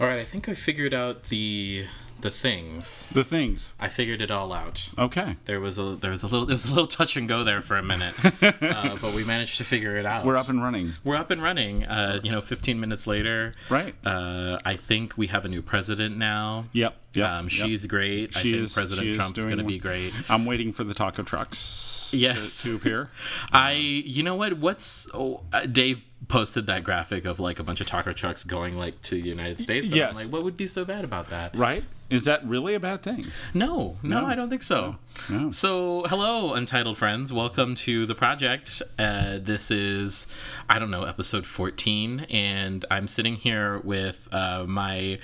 All right, I think I figured out the the things. The things. I figured it all out. Okay. There was a there was a little there was a little touch and go there for a minute, uh, but we managed to figure it out. We're up and running. We're up and running. Uh, you know, 15 minutes later. Right. Uh, I think we have a new president now. Yep. Yep. Um, yep. she's great. I think is- President Trump's going to be great. I'm waiting for the taco trucks. Yes. To, appear. I, you know what? What's oh, uh, Dave posted that graphic of like a bunch of taco trucks going like to the United States. I'm like, what would be so bad about that? Right. Is that really a bad thing? No, no, No. I don't think so. No. So, hello, Untitled friends. Welcome to the project. Uh, this is, I don't know, episode 14, and I'm sitting here with uh, my.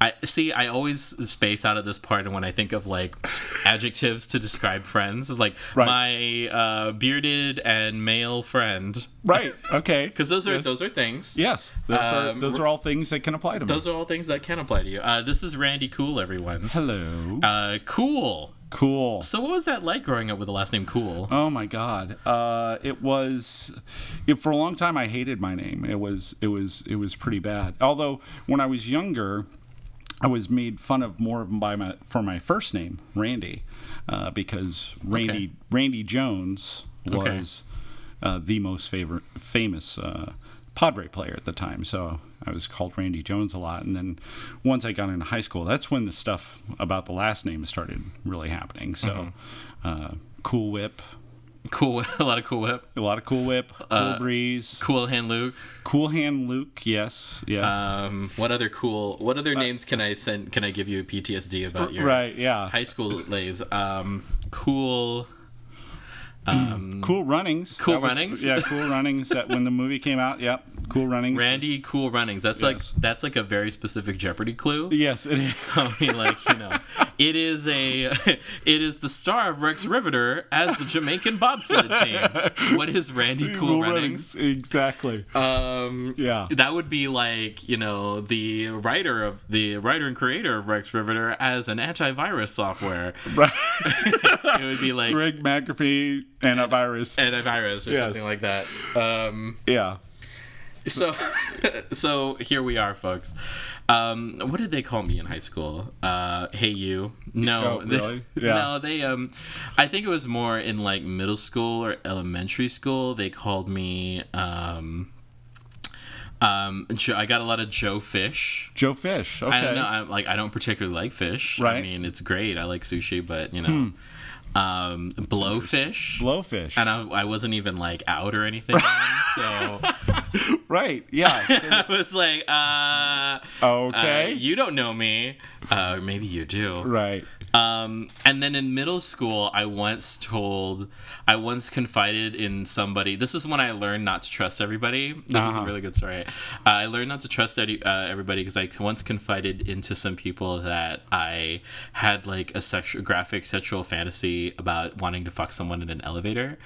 I see. I always space out of this part, and when I think of like adjectives to describe friends, like Right. my uh, bearded and male friend, Right. Okay. because those are Yes. those are things. Yes. Those are Um, those are all things that can apply to me. Those are all things that can apply to you. Uh, this is Randy Coull, everyone. Hello. Uh, cool. cool. So, what was that like growing up with the last name Coull? Oh my God! Uh, it was, it, for a long time. I hated my name. It was, it was, it was pretty bad. Although when I was younger, I was made fun of more by my for my first name, Randy, uh, because Randy Okay. Randy Jones Okay. was uh, the most favorite famous uh, Padre player at the time. So I was called Randy Jones a lot. And then once I got into high school, that's when the stuff about the last name started really happening. So uh, Cool Whip, Cool, a lot of Cool Whip. a lot of Cool Whip, Cool Breeze, Cool Hand Luke. Cool Hand Luke. Yes, yes. Um, what other cool? What other names can I send? Can I give you PTSD about your right. Yeah. high school lays. Um, cool. Um, Cool Runnings. Cool was- Runnings? Yeah, Cool Runnings. That when the movie came out. Yep. Cool Runnings. Randy Cool Runnings. That's like that's like a very specific Jeopardy clue. Yes, it is. I mean, like you know, it is a, it is the star of Rex Rivetter as the Jamaican bobsled team. What is Randy Cool, Runnings? Exactly. Um, Yeah. that would be like you know the writer of the writer and creator of Rex Rivetter as an antivirus software. Right. it would be like Greg McAfee and a virus. antivirus or Yes. something like that. Um, yeah. so, so here we are, folks. Um, what did they call me in high school? Uh, hey, you? No, Oh, they- really? Yeah. no, they. Um, I think it was more in like middle school or elementary school. They called me. Um, um, I got a lot of Joe Fish. Joe Fish. Okay. I don't know. I'm like I don't particularly like fish. I Right. Hmm. mean, it's great. I like sushi, but you know, um, blowfish. Blowfish. and I, I wasn't even like out or anything. so right. Yeah. I was like, uh, Okay. uh, you don't know me. Uh, maybe you do. right. Um, and then in middle school, I once told, I once confided in somebody. This is when I learned not to trust everybody. This is a Uh-huh. really good story. Uh, I learned not to trust uh, everybody because I once confided into some people that I had like a sexual, graphic sexual fantasy about wanting to fuck someone in an elevator.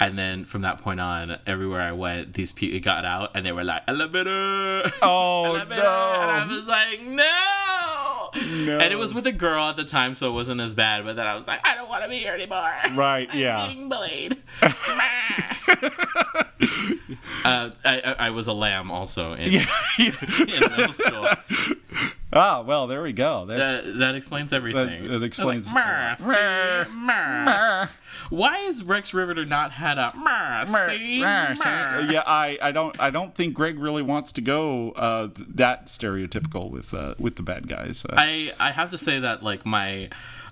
And then from that point on, everywhere I went, these people got out and they were like, elevator. Oh elevator. And I was like, no. No. And it was with a girl at the time, so it wasn't as bad. But then I was like, I don't want to be here anymore. Right. I'm Yeah. being bullied. uh, I, I I was a lamb also in, Yeah. in middle school. Ah. Well, there we go. That's. That, that explains everything. that explains- Like, "Mer, see, mer." Why is Rex Rivetter not had a mer, see, mer? yeah, I, I don't I don't think Greg really wants to go uh, that stereotypical with uh, with the bad guys. Uh, I I have to say that like my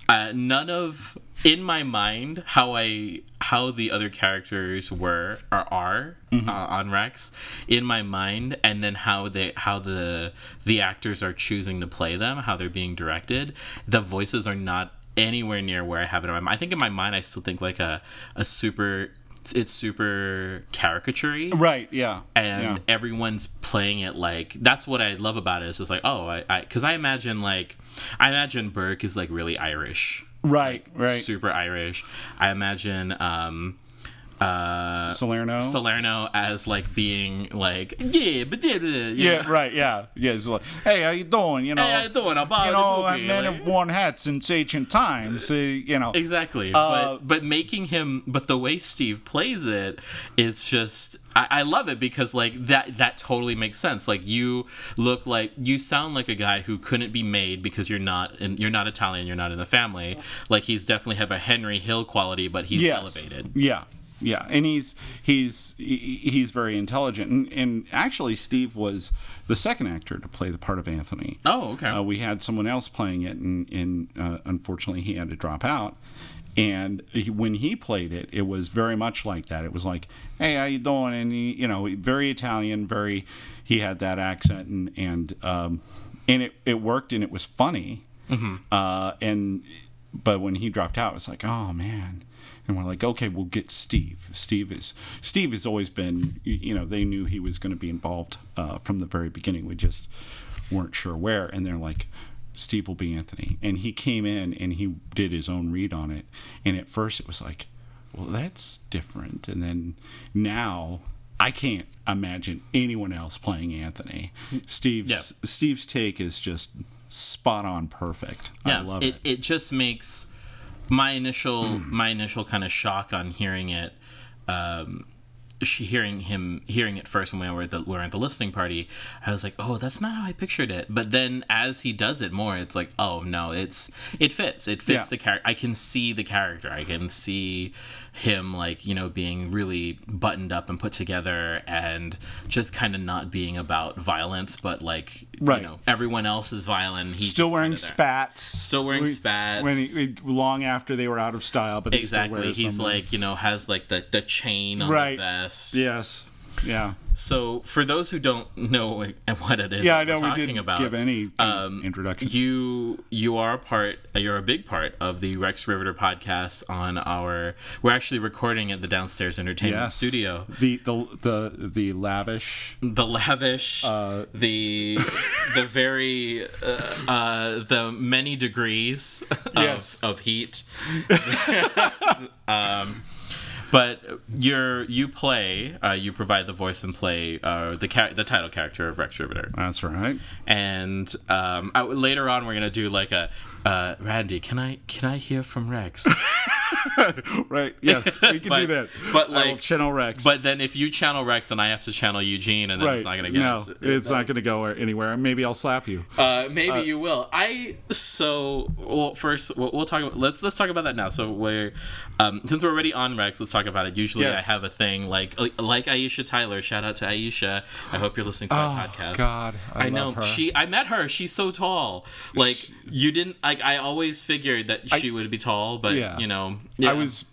uh, none of in my mind how I how the other characters were or are uh, on Rex in my mind, and then how they how the the actors are choosing to play them, how they're being directed. The voices are not anywhere near where I have it in my mind. I think in my mind I still think like a a super it's super caricature right. Yeah. and yeah. everyone's playing it like that's what I love about it. Is it's like oh I because I, imagine like I imagine Burke is like really Irish, Right. Right. super Irish. I imagine um uh, Salerno. Salerno as like being like yeah, but yeah, yeah, yeah, right. Yeah, yeah. It's like, hey, how you doing? You know, Hey, how you doing? You know, movie, men like- have worn hats since ancient times. Uh, you know, Exactly, Uh, but but making him, but the way Steve plays it, it's just I, I love it because like that that totally makes sense. Like you look like you sound like a guy who couldn't be made because you're not in, you're not Italian, you're not in the family. Like he's definitely have a Henry Hill quality, but he's yes. elevated. Yeah, yeah, and he's he's he's very intelligent, and, and actually, Steve was the second actor to play the part of Anthony. Oh, okay. Uh, we had someone else playing it, and, and uh, unfortunately, he had to drop out. And he, when he played it, it was very much like that. It was like, "Hey, how you doing?" And he, you know, very Italian, very. He had that accent, and and um, and it it worked, and it was funny. Uh, and but when he dropped out, it was like, "Oh man." And we're like, okay, we'll get Steve. Steve is Steve has always been, you know, they knew he was going to be involved uh, from the very beginning. We just weren't sure where. And they're like, Steve will be Anthony. And he came in and he did his own read on it. And at first it was like, well, that's different. And then now I can't imagine anyone else playing Anthony. Steve's Yeah. Steve's take is just spot on perfect. I love it. it, it just makes my initial my initial kind of shock on hearing it um hearing him hearing it first when we were at the we were at the listening party i was like oh that's not how i pictured it. But then as he does it more it's like oh no it's it fits. It fits Yeah. the character i can see the character. I can see him like you know being really buttoned up and put together and just kind of not being about violence but like Right. you know everyone else is violent he's Still wearing spats. Still wearing We- spats. When he, long after they were out of style, but he still Exactly. wears He's them. like, you know, has like the, the chain on Right. the vest. yes, yeah, So for those who don't know what it is yeah. I know we didn't about, give any um, introduction. you you are a part you're a big part of the Rex Rivetter podcast on our we're actually recording at the downstairs entertainment yes, studio. The the the the lavish. The lavish, Uh, the the very uh, uh, the many degrees of, Yes. of heat. um, but you're you play uh, you provide the voice and play uh, the char- the title character of Rex Rivetter, That's right. and um, I, later on we're gonna do like a uh, Randy, can I can I hear from Rex? Right. Yes, we can But- do that. but, I will like- channel Rex. but then if you channel Rex, then I have to channel Eugene, and then right. it's not gonna get no, it's not going to go anywhere. Maybe I'll slap you. Uh, maybe you will. I so well. First, we'll, we'll talk. About, let's let's talk about that now. So we're um, since we're already on Rex, let's talk about it. Usually, Yes. I have a thing like like, like Aisha Tyler. Shout out to Aisha. I hope you're listening to my podcast. Oh, God, I I, know her. she. I met her. She's so tall. Like you didn't. Like I always figured that she would be tall, but Yeah. you know, I was.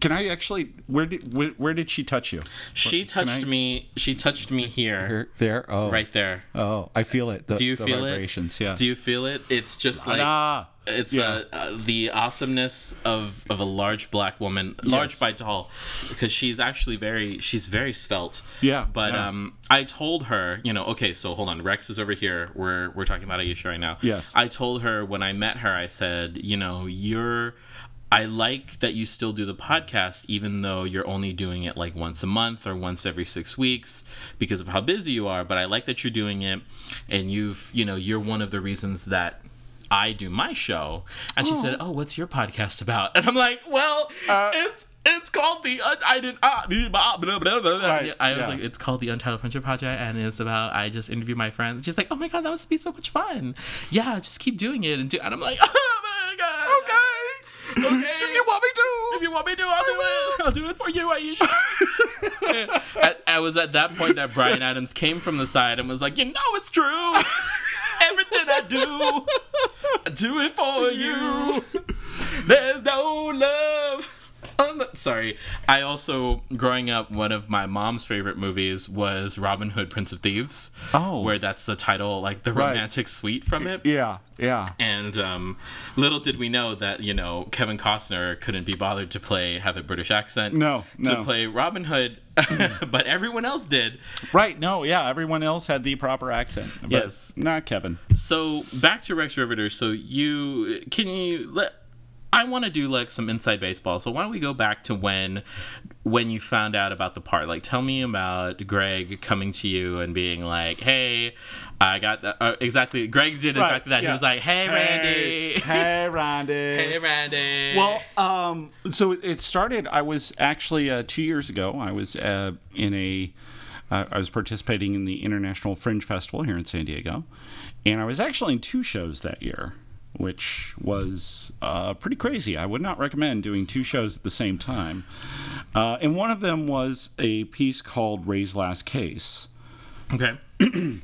Can I actually? Where did where, where did she touch you? She touched I- me. She touched me here, Here, there. Oh, right there. Oh, I feel it. The, Do you the feel vibrations, it? Yes. Do you feel it? It's just like ah, it's Yeah. uh, uh, the awesomeness of of a large black woman, large Yes. by tall, because she's actually very she's very svelte. Yeah, But yeah. um, I told her, you know, okay, so hold on, Rex is over here. We're we're talking about Aisha right now. Yes. I told her when I met her, I said, you know, you're. I like that you still do the podcast, even though you're only doing it like once a month or once every six weeks because of how busy you are. But I like that you're doing it, and you've, you know, you're one of the reasons that I do my show. And she said, "Oh, what's your podcast about?" And I'm like, "Well, Uh, it's it's called the uh, I didn't uh, blah, blah, blah, blah. Right, I was yeah. like, it's called the Untitled Friendship Project, and it's about I just interview my friends. She's like, "Oh my god, that must be so much fun! Yeah, just keep doing it and do." And I'm like, "Oh my god, okay. okay." If you want me to. If you want me to, I'll do it. I'll do it for you, Aisha. I, I was at that point that Bryan Adams came from the side and was like, you know it's true. Everything I do, I do it for you. There's no love. Sorry. I also, growing up, one of my mom's favorite movies was Robin Hood, Prince of Thieves. Oh. Where that's the title, like the Right. romantic suite from it. Yeah, yeah. And um, little did we know that you know Kevin Costner couldn't be bothered to play have a British accent. No, no. to play Robin Hood, but everyone else did. Right. No. Yeah. Everyone else had the proper accent. Yes. Not Kevin. So back to Rex Rivetter. So you can you let. I want to do like some inside baseball. So why don't we go back to when when you found out about the part? Like, tell me about Greg coming to you and being like, "Hey, I got the, uh, exactly." Greg did Right, exactly that. He was like, "Hey, Randy." Hey, Randy. Hey, Randy. Well, um, so it- it started. I was actually uh, two years ago. I was uh, in a. Uh, I was participating in the International Fringe Festival here in San Diego, and I was actually in two shows that year, which was uh, pretty crazy. I would not recommend doing two shows at the same time. Uh, and one of them was a piece called Ray's Last Case okay.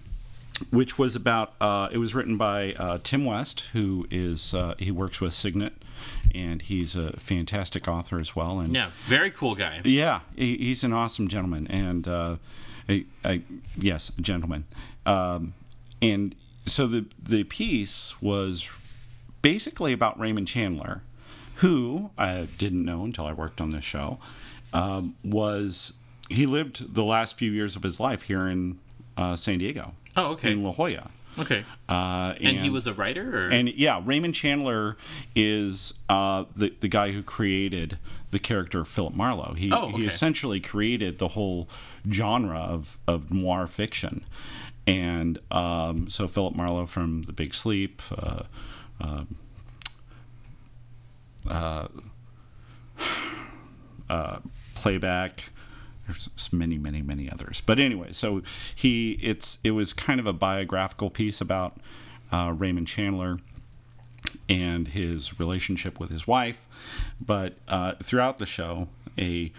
which was about uh, it was written by uh, Tim West, who is uh, he works with Cygnet, and he's a fantastic author as well. And Yeah, very cool guy. yeah, he, he's an awesome gentleman, and uh, I, I, yes, a gentleman. Um, and so the the piece was basically about Raymond Chandler, who I didn't know until I worked on this show. Um, was he lived the last few years of his life here in uh, San Diego, Oh, okay. in La Jolla. Okay. Uh, And he was a writer, or and yeah, Raymond Chandler is uh, the the guy who created the character Philip Marlowe. He Oh, he essentially created the whole genre of of noir fiction, and um, so Philip Marlowe from The Big Sleep. Uh, um, uh, uh, playback. There's many, many, many others. But anyway, so he it's it was kind of a biographical piece about uh, Raymond Chandler and his relationship with his wife. But uh, throughout the show, a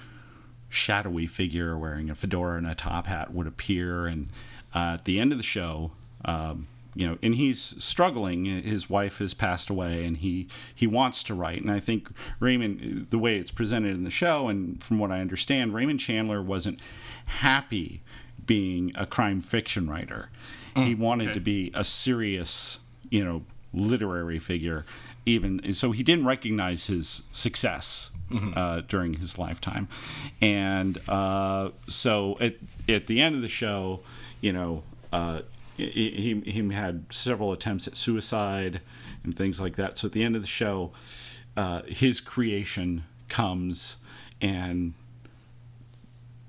shadowy figure wearing a fedora and a top hat would appear, and uh, at the end of the show, um, you know, and he's struggling. His wife has passed away, and he he wants to write. And I think Raymond, the way it's presented in the show, and from what I understand, Raymond Chandler wasn't happy being a crime fiction writer. he wanted okay. to be a serious, you know, literary figure. Even so, he didn't recognize his success uh, during his lifetime, and uh, so at at the end of the show, you know, uh, he he had several attempts at suicide and things like that. So at the end of the show, uh, his creation comes and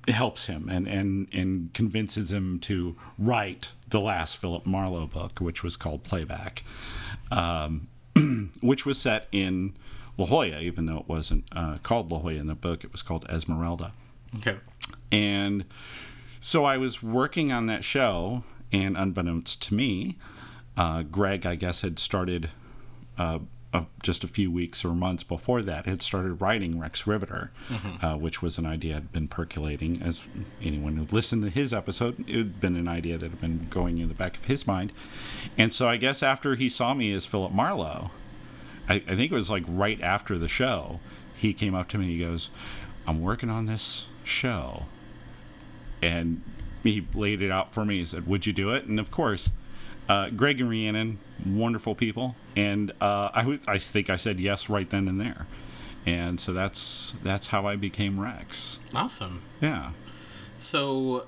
helps him and, and, and convinces him to write the last Philip Marlowe book, which was called Playback, um, which was set in La Jolla, even though it wasn't uh, called La Jolla in the book, it was called Esmeralda. okay. And so I was working on that show, and unbeknownst to me, uh, Greg, I guess, had started uh, uh, just a few weeks or months before that, had started writing Rex Rivetter, uh, which was an idea that had been percolating. As anyone who listened to his episode, it had been an idea that had been going in the back of his mind. And so I guess after he saw me as Philip Marlowe, I, I think it was like right after the show, he came up to me and he goes, I'm working on this show. And he laid it out for me. He said, Would you do it? And of course, uh, Greg and Rhiannon, wonderful people. And uh, I, was, I think I said yes right then and there. And so that's that's how I became Rex. Awesome. Yeah. So,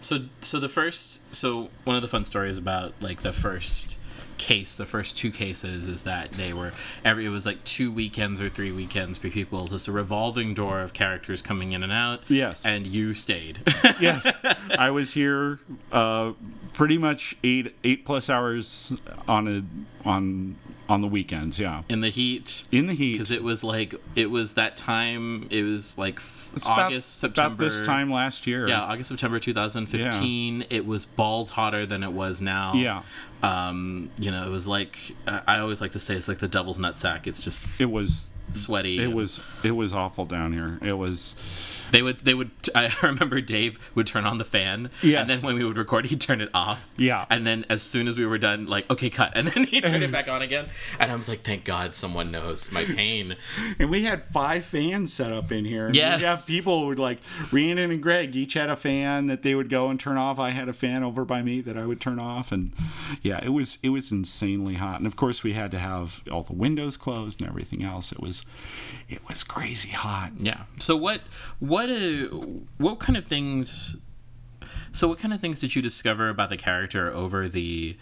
so so the first so one of the fun stories about like the first case, the first two cases, is that they were every it was like two weekends or three weekends for people, just a revolving door of characters coming in and out. Yes. and you stayed. yes, I was here uh, pretty much eight eight plus hours on a on on the weekends. Yeah, in the heat in the heat. because it was like it was that time. It was like It's about- August, September. About this time last year. Yeah, August, September 2015. It was balls hotter than it was now. Yeah. Um, you know, it was like I I always like to say it's like the devil's nutsack. It's just It was sweaty. it and was it was awful down here. It was They would. They would. I remember Dave would turn on the fan, Yes. and then when we would record, he'd turn it off. Yeah. And then as soon as we were done, like, okay, cut, and then he'd turn it back on again. And I was like, thank God, someone knows my pain. and we had five fans set up in here. Yeah. We'd have people would like Rhiannon and Greg each had a fan that they would go and turn off. I had a fan over by me that I would turn off and yeah, it was it was insanely hot. And of course we had to have all the windows closed and everything else. It was it was crazy hot. Yeah. So what? What? Uh, what kind of things? So what kind of things did you discover about the character over the?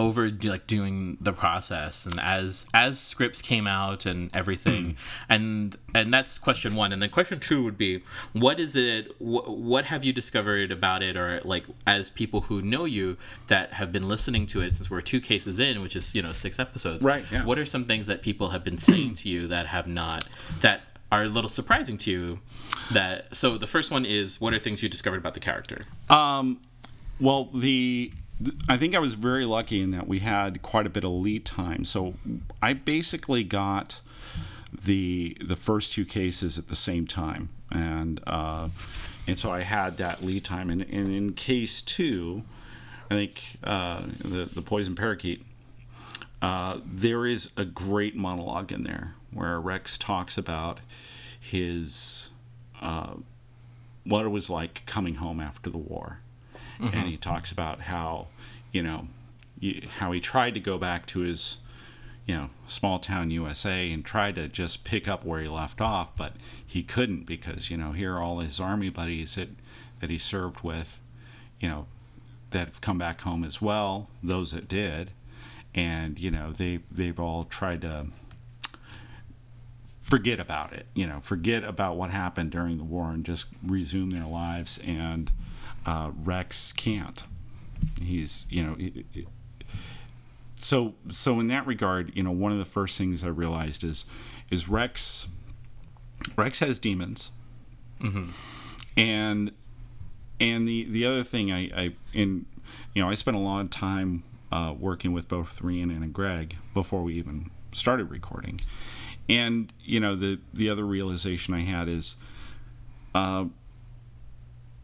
Over like doing the process and as as scripts came out and everything. Hmm. And and that's question one. And then question two would be what is it wh- what have you discovered about it or like as people who know you that have been listening to it since we're two cases in which is you know six episodes Right, yeah. what are some things that people have been saying to you that have not that are a little surprising to you that so the first one is what are things you discovered about the character? Um, well, the th- I think I was very lucky in that we had quite a bit of lead time. So I basically got the the first two cases at the same time, and uh, and so I had that lead time. And, and in case two, I think uh, the the poison parakeet. Uh, there is a great monologue in there where Rex talks about his uh, what it was like coming home after the war and mm-hmm. he talks about how you know how he tried to go back to his you know small town USA and tried to just pick up where he left off but he couldn't because you know here are all his army buddies that that he served with you know that have come back home as well those that did. And you know they they've all tried to forget about it you know forget about what happened during the war and just resume their lives. And uh, Rex can't. He's you know it, it, so so in that regard you know one of the first things I realized is is Rex Rex has demons. And and the the other thing I, I in you know I spent a lot of time uh, working with both Rian and Greg before we even started recording, and you know the the other realization I had is uh,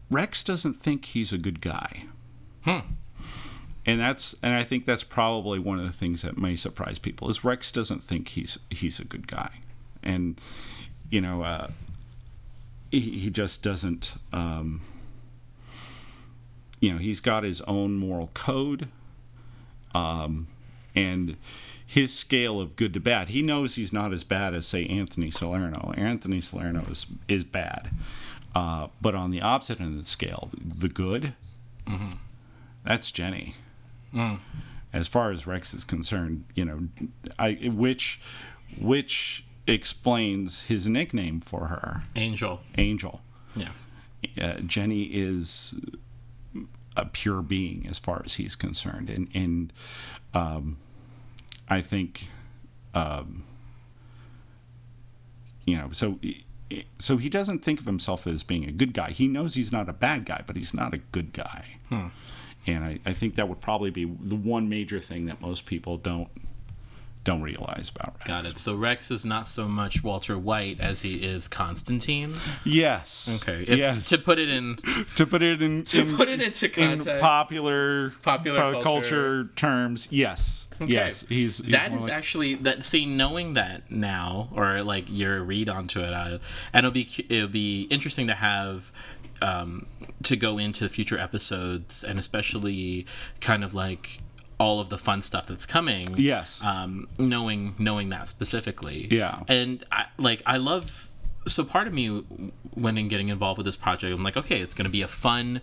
Rex doesn't think he's a good guy, and that's and I think that's probably one of the things that may surprise people is Rex doesn't think he's he's a good guy, and you know uh, he, he just doesn't. Um, you know he's got his own moral code um, and his scale of good to bad he knows he's not as bad as say anthony salerno. Anthony salerno is, is bad uh, but on the opposite end of the scale the good that's jenny. As far as rex is concerned you know I, which which explains his nickname for her? Angel. Angel. Yeah. Uh, Jenny is a pure being as far as he's concerned, and and um, I think, um, you know, so so he doesn't think of himself as being a good guy. He knows he's not a bad guy, but he's not a good guy, hmm. and I, I think that would probably be the one major thing that most people don't don't realize about Rex. got it so rex is not so much walter white as he is constantine Yes. okay if- yes. to put it in to put it in to in- put it into in context popular Popular uh, culture. terms, yes, yes, he's, he's that is like- actually that. See, knowing that now, or like your read onto it, I, and it'll be it'll be interesting to have um, to go into future episodes, and especially kind of like all of the fun stuff that's coming. Yes. Um, knowing knowing that specifically. Yeah. And I like I love. So part of me, when in getting involved with this project, I'm like, okay, it's gonna be a fun.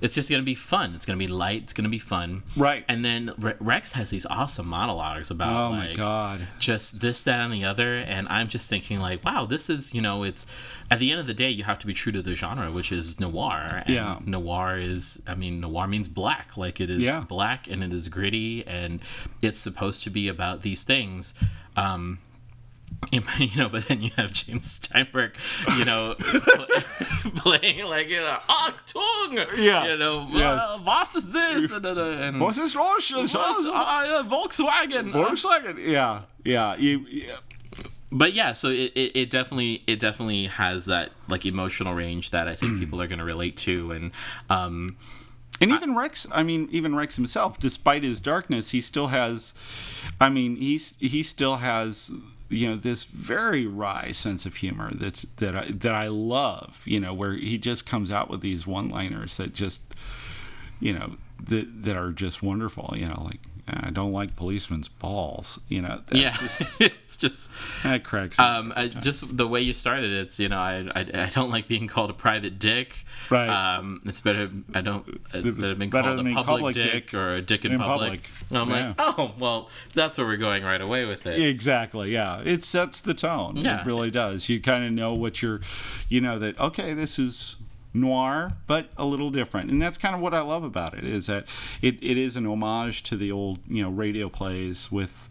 It's just gonna be fun. It's gonna be light. It's gonna be fun. Right. And then Rex has these awesome monologues about oh my god, just this, that, and the other, and I'm just thinking like, wow, this is you know, it's at the end of the day, you have to be true to the genre, which is noir. And Yeah. Noir is, I mean, noir means black, like it is Yeah. black and it is gritty, and it's supposed to be about these things. Um, you know, but then you have James Steinberg, you know, playing like you know, Achtung, Yeah. you know, Yes. uh, was is this, and, and, was ist los? Uh, Volkswagen. Volkswagen. Yeah, yeah, you, yeah. but yeah, so it, it, it definitely it definitely has that like emotional range that I think people are going to relate to, and um, And even Rex, I mean, even Rex himself, despite his darkness, he still has, I mean, he's he still has, you know, this very wry sense of humor that's that I that I love. You know, where he just comes out with these one-liners that just, you know, that that are just wonderful. You know, like I don't like policemen's balls. You know, that's yeah, just, it's just that cracks. me um, I, just the way you started. It's you know I, I I don't like being called a private dick. Right. Um, it's better. I don't. It's better been better called a public, public dick, dick or a dick in, in public. public. And I'm Yeah. like, oh well, that's where we're going right away with it. Exactly. Yeah, it sets the tone. Yeah. It really does. You kind of know what you're, you know that okay, this is noir, but a little different, and that's kind of what I love about it. Is that it, it is an homage to the old you know radio plays with,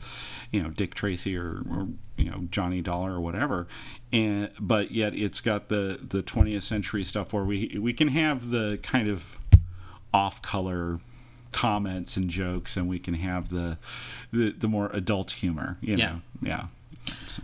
you know Dick Tracy or, or you know Johnny Dollar or whatever, and but yet it's got the the 20th century stuff where we we can have the kind of off color comments and jokes and we can have the the, the more adult humor you know? Yeah. So-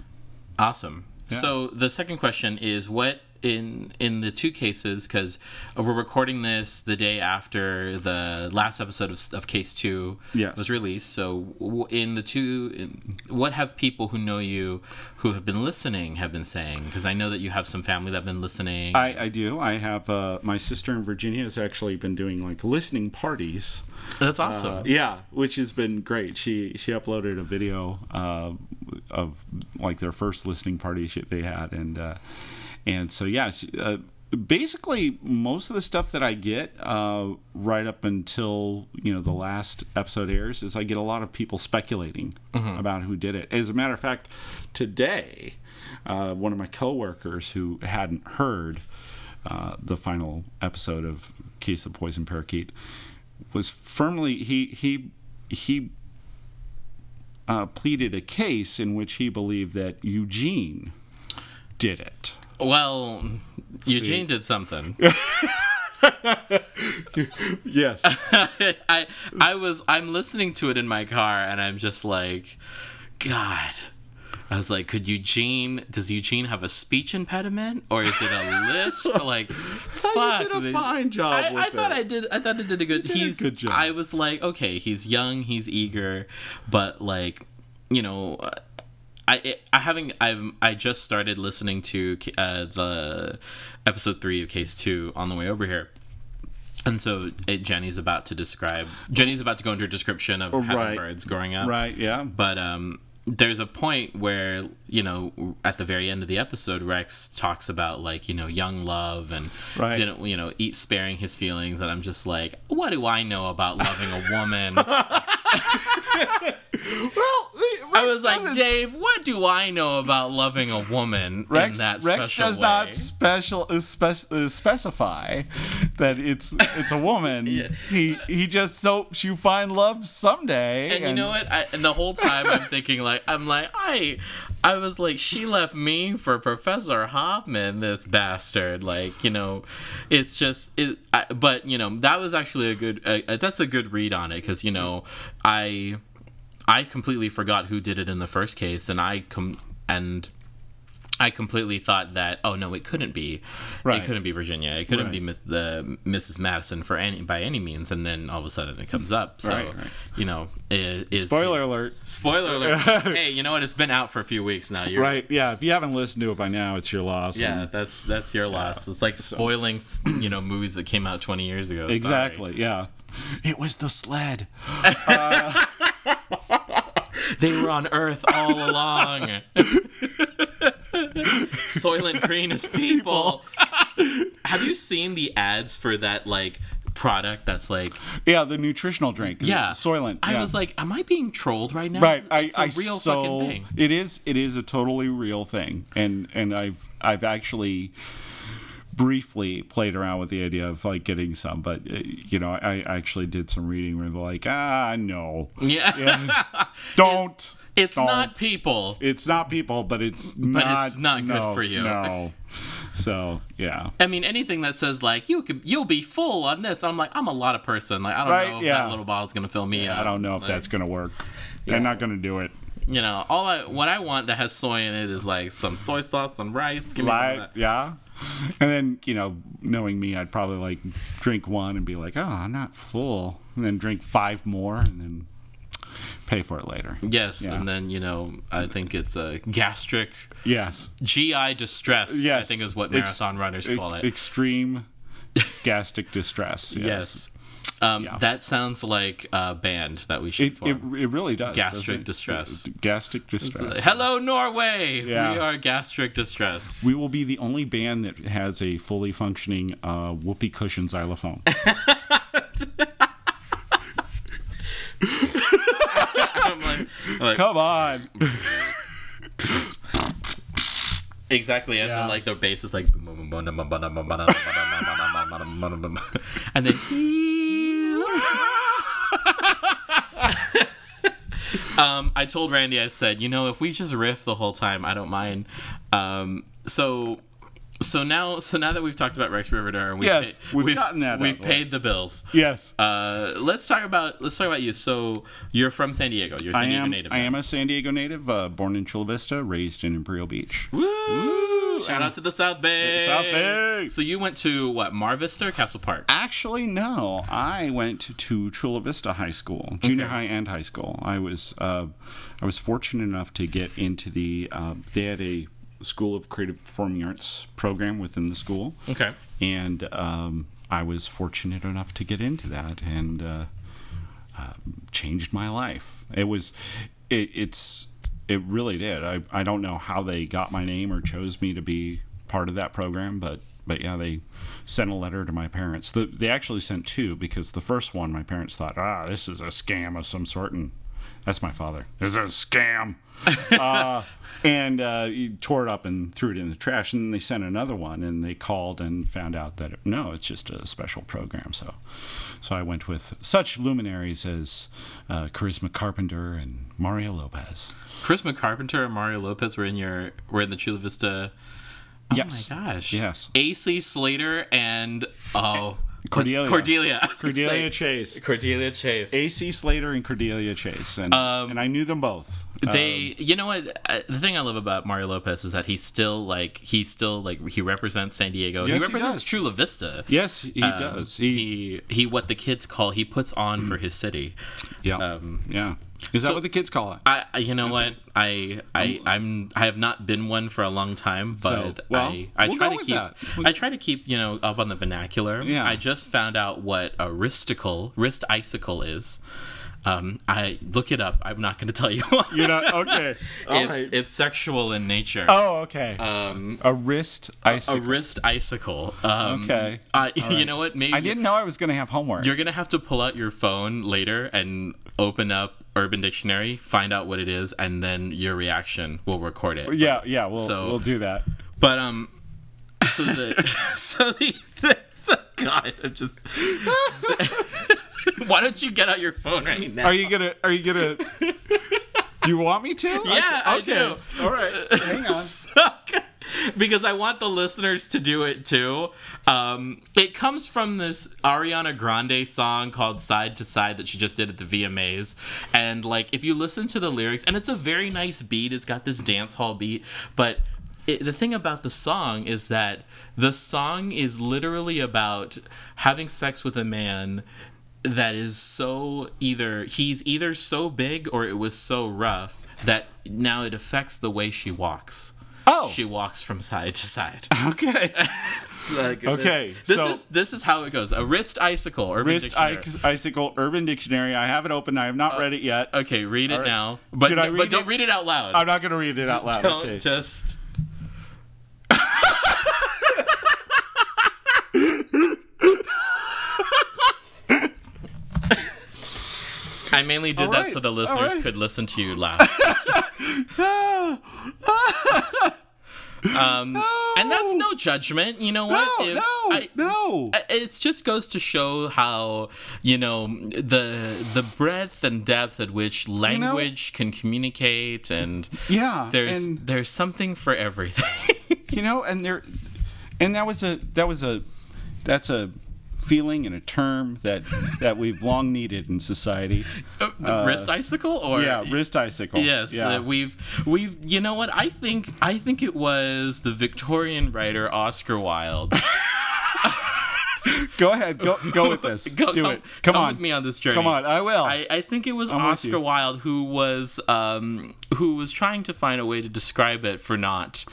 Awesome. So the second question is what in in the two cases because we're recording this the day after the last episode of, of case 2 Yes. was released. So in the two in, what have people who know you who have been listening have been saying? Because i know that you have some family that have been listening. I, I do. I have uh, my sister in virginia has actually been doing like listening parties. That's awesome. Uh, yeah, which has been great. She she uploaded a video uh, of like their first listening party they had, and uh, and so yeah, uh, basically most of the stuff that I get uh, right up until you know the last episode airs is I get a lot of people speculating about who did it. As a matter of fact, today uh, one of my coworkers who hadn't heard uh, the final episode of Case of the Poison Parakeet was firmly he he he uh, pleaded a case in which he believed that Eugene did it. Well eugene did something Yes. I I was I'm listening to it in my car and I'm just like, God. I was like, could Eugene does Eugene have a speech impediment or is it a list? like, fuck. you did a fine job I, I thought it. I did. I thought I did a good. did a he's good job. I was like, okay, he's young, he's eager, but like, you know. I, it, I haven't I've I just started listening to uh, the episode three of Case Two on the way over here, and so it, Jenny's about to describe. Jenny's about to go into a description of having right. birds growing up. right. Yeah. But um, there's a point where you know at the very end of the episode, Rex talks about like you know young love and Right. didn't you know eat sparing his feelings, and I'm just like, what do I know about loving a woman? Well, I was like, Dave, what do I know about loving a woman Rex, in that Rex special does way? not special uh, spec- uh, specify that it's it's a woman. He he just hopes you find love someday. And you know what? I, and the whole time I'm thinking like I'm like I I was like she left me for Professor Hoffman, this bastard. Like you know, it's just it. I, but you know that was actually a good. Uh, that's a good read on it because you know I I completely forgot who did it in the first case, and I com and. I completely thought that oh no it couldn't be Right. it couldn't be Virginia it couldn't Right. be Miss, the Mrs. Madison for any by any means and then all of a sudden it comes up so Right, you know is, is Spoiler alert. Spoiler alert. hey, you know what? It's been out for a few weeks now. You're, Right. Yeah. If you haven't listened to it by now, it's your loss. Yeah, and- that's that's your loss. It's like spoiling, you know, movies that came out 20 years ago. Sorry. Exactly. Yeah. It was the sled. Uh, They were on Earth all along. Soylent Green is people. Have you seen the ads for that like product that's like Yeah, the nutritional drink. yeah Soylent. I was like, am I being trolled right now? right. I, it's a I real so fucking thing. it is it is a totally real thing, and and I've I've actually briefly played around with the idea of like getting some, but uh, you know I, I actually did some reading where they're like ah no Yeah, don't it's don't. not people. it's not people, but it's But not it's not good no, for you. No. So yeah. I mean, anything that says like you could, you'll be full on this. I'm like, I'm a lot of person. Like, I don't Right, know if yeah. that little bottle's gonna fill me up. I don't know if Like, that's gonna work. They're not gonna do it. You know, all I what I want that has soy in it is like some soy sauce, some rice. Give me Right? that. Yeah. And then, you know, knowing me, I'd probably like drink one and be like, oh, I'm not full. And then drink five more and then pay for it later. Yes, Yeah. and then you know, I think it's a gastric Yes. GI distress. Yes. I think is what Ex- marathon runners e- call it. Extreme gastric distress. Yes. Yes. Um, Yeah. That sounds like a band that we should It, it, form. it really does. Gastric doesn't it? distress. Gastric distress. Hello, Norway. Yeah. We are gastric distress. We will be the only band that has a fully functioning uh, whoopee cushion xylophone. I'm like, I'm like, Come on. exactly, and Yeah. then like the bass is like, and then. um, I told Randy, I said, you know, if we just riff the whole time, I don't mind. Um, so. So now, so now that we've talked about Rex Riverdale, and we've, Yes, pa- we've gotten that We've of the way. paid the bills. Yes. Uh, let's talk about let's talk about you. So you're from San Diego. You're a San I Diego am. native. I am a San Diego native, uh, born in Chula Vista, raised in Imperial Beach. Woo! Shout out to the South Bay. South Bay. So you went to what? Mar Vista or Castle Park? Actually, no. I went to Chula Vista High School, junior Okay. high and high school. I was uh, I was fortunate enough to get into the. Uh, they had a School of Creative Performing Arts program within the school, Okay. and um, I was fortunate enough to get into that and uh, uh, changed my life. It was, it, it's, it really did. I, I don't know how they got my name or chose me to be part of that program, but but yeah, they sent a letter to my parents. The, they actually sent two because the first one, my parents thought, ah, this is a scam of some sort, and that's my father. This is a scam. uh, and uh, he tore it up and threw it in the trash. And then they sent another one, and they called and found out that it, no, it's just a special program. So, so I went with such luminaries as uh, Charisma Carpenter and Mario Lopez. Charisma Carpenter and Mario Lopez were in your were in the Chula Vista. Oh Yes. my gosh. Yes. AC Slater and oh Cordelia. Cordelia. I was gonna Cordelia say- Chase. Cordelia Chase. AC Slater and Cordelia Chase, and um, and I knew them both. They you know what uh, the thing i love about mario lopez is that he's still like he's still like he represents san diego Yes, he he represents does. chula vista yes, he Um, does. He, he he what the kids call he puts on for his city yeah, um, yeah. Is that what the kids call it? I, I you know what I I I'm I have not been one for a long time, but So, well, I I we'll try to keep that. I try to keep you know up on the vernacular. Yeah. I just found out what a wristicle wrist icicle is. Um, I look it up. I'm not going to tell you. You're not okay. It's right. it's sexual in nature. Oh, okay. Um, a wrist a icicle. wrist icicle. Um, Okay. I, you know what? Maybe I didn't know I was going to have homework. You're gonna have to pull out your phone later and open up Urban Dictionary, find out what it is, and then your reaction. We'll record it. yeah, yeah. We'll So- we'll do that. But um, so the so the, the God, I'm just. Why don't you get out your phone right now? Are you gonna? Are you gonna? do you want me to? Yeah, I do. All right. Hang on. because I want the listeners to do it too. Um, it comes from this Ariana Grande song called "Side to Side" that she just did at the VMAs, and like if you listen to the lyrics, and it's a very nice beat. It's got this dance hall beat, but. It, the thing about the song is that the song is literally about having sex with a man that is so either he's either so big or it was so rough that now it affects the way she walks. Oh. She walks from side to side. Okay. Like, Okay, This, this so- is this is how it goes. A wrist icicle. Urban Wrist Dictionary. icicle Urban Dictionary. I have it open. I have not uh, read it yet. Okay, read it right. now. But, Should I but read don't it? read it out loud. I'm not going to read it out loud. don't okay. just. I mainly did All that right, so the listeners right. could listen to you laugh. um, and that's no judgment. You know No, what? If no, I- no. it just goes to show how you know the the breadth and depth at which language can communicate and Yeah, there's and- there's something for everything you know and there and that was a that was a that's a feeling and a term that that we've long needed in society. The wrist icicle or yeah wrist icicle. Yes, yeah. uh, we've we've you know what? I think I think it was the Victorian writer Oscar Wilde Go ahead. Go go with this. Go, Do come, it. Come, come on. with me on this journey. Come on. I will. I, I think it was I'm Oscar. Wilde who was um, who was trying to find a way to describe it for not,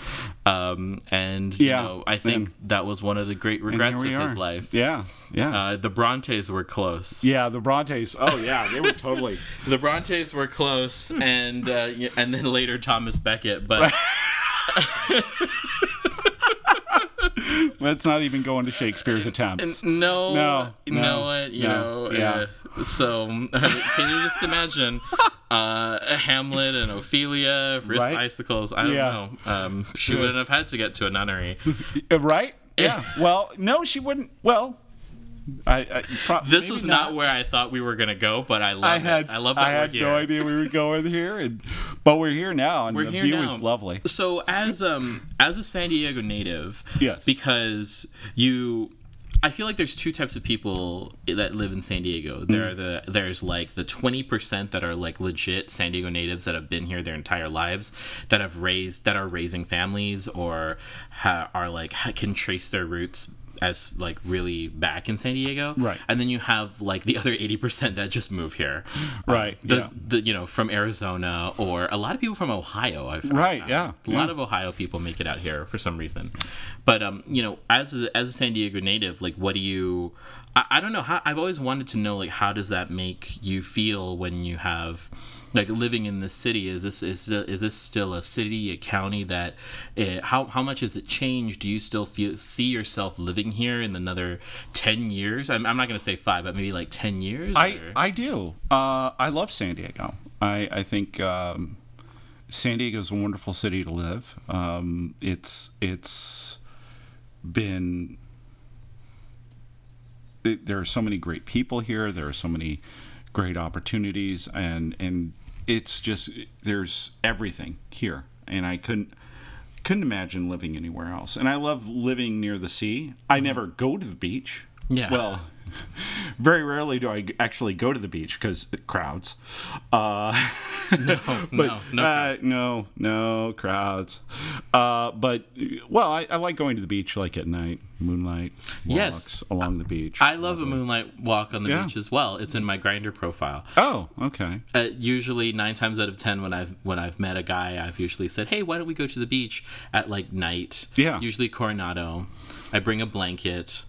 um, and Yeah, you know, I think and- that was one of the great regrets of his are. life. Yeah. Yeah. Uh, the Brontes were close. yeah. The Brontes. Oh yeah, they were totally. The Brontes were close, and uh, and then later Thomas Beckett, But Let's not even go into Shakespeare's attempts. no, No, you no, know what, you no, know, yeah. uh, so can you just imagine uh, Hamlet and Ophelia, wrist Right? icicles? I don't Yeah. know. Um, she Yes. wouldn't have had to get to a nunnery. Right? Yeah. Well, no, she wouldn't. Well, I. I pro- This was not. where I thought we were gonna go, but I love I it. had. I love that I had here. no idea we were going here, and but we're here now, and We're the here view now. is lovely. So as um as a San Diego native, Yes. because you I feel like there's two types of people that live in San Diego. There are the there's like the 20% that are like legit San Diego natives that have been here their entire lives that have raised that are raising families or ha, are like ha, can trace their roots as like really back in San Diego. Right. And then you have like the other 80% that just move here. Um, Right, the, yeah. the you know from Arizona or a lot of people from Ohio. I've Right, found. yeah, A lot yeah. of Ohio people make it out here for some reason. But um, you know, as a, as a San Diego native, like, what do you? I, I don't know. How, I've always wanted to know, like, how does that make you feel when you have, like, living in this city? Is this is is this still a city, a county that? Uh, how how much has it changed? Do you still feel see yourself living here in another ten years? I'm, I'm not gonna say five, but maybe like ten years. I, or- I do. Uh, I love San Diego. I, I think um, San Diego is a wonderful city to live. Um, it's it's been th- there are so many great people here. There are so many great opportunities, and and it's just there's everything here, and I couldn't couldn't imagine living anywhere else. And I love living near the sea. I mm-hmm. never go to the beach. Yeah. Well, very rarely do I actually go to the beach because crowds. Uh, no, but no, no. uh, no, no crowds. Uh, but well, I, I like going to the beach like at night, moonlight walks Yes. along the beach. I love a moonlight walk on the Yeah. beach as well. It's in my Grindr profile. oh, okay. uh, usually nine times out of ten when I've when I've met a guy, I've usually said, "Hey, why don't we go to the beach at like night?" Yeah. Usually Coronado. I bring a blanket.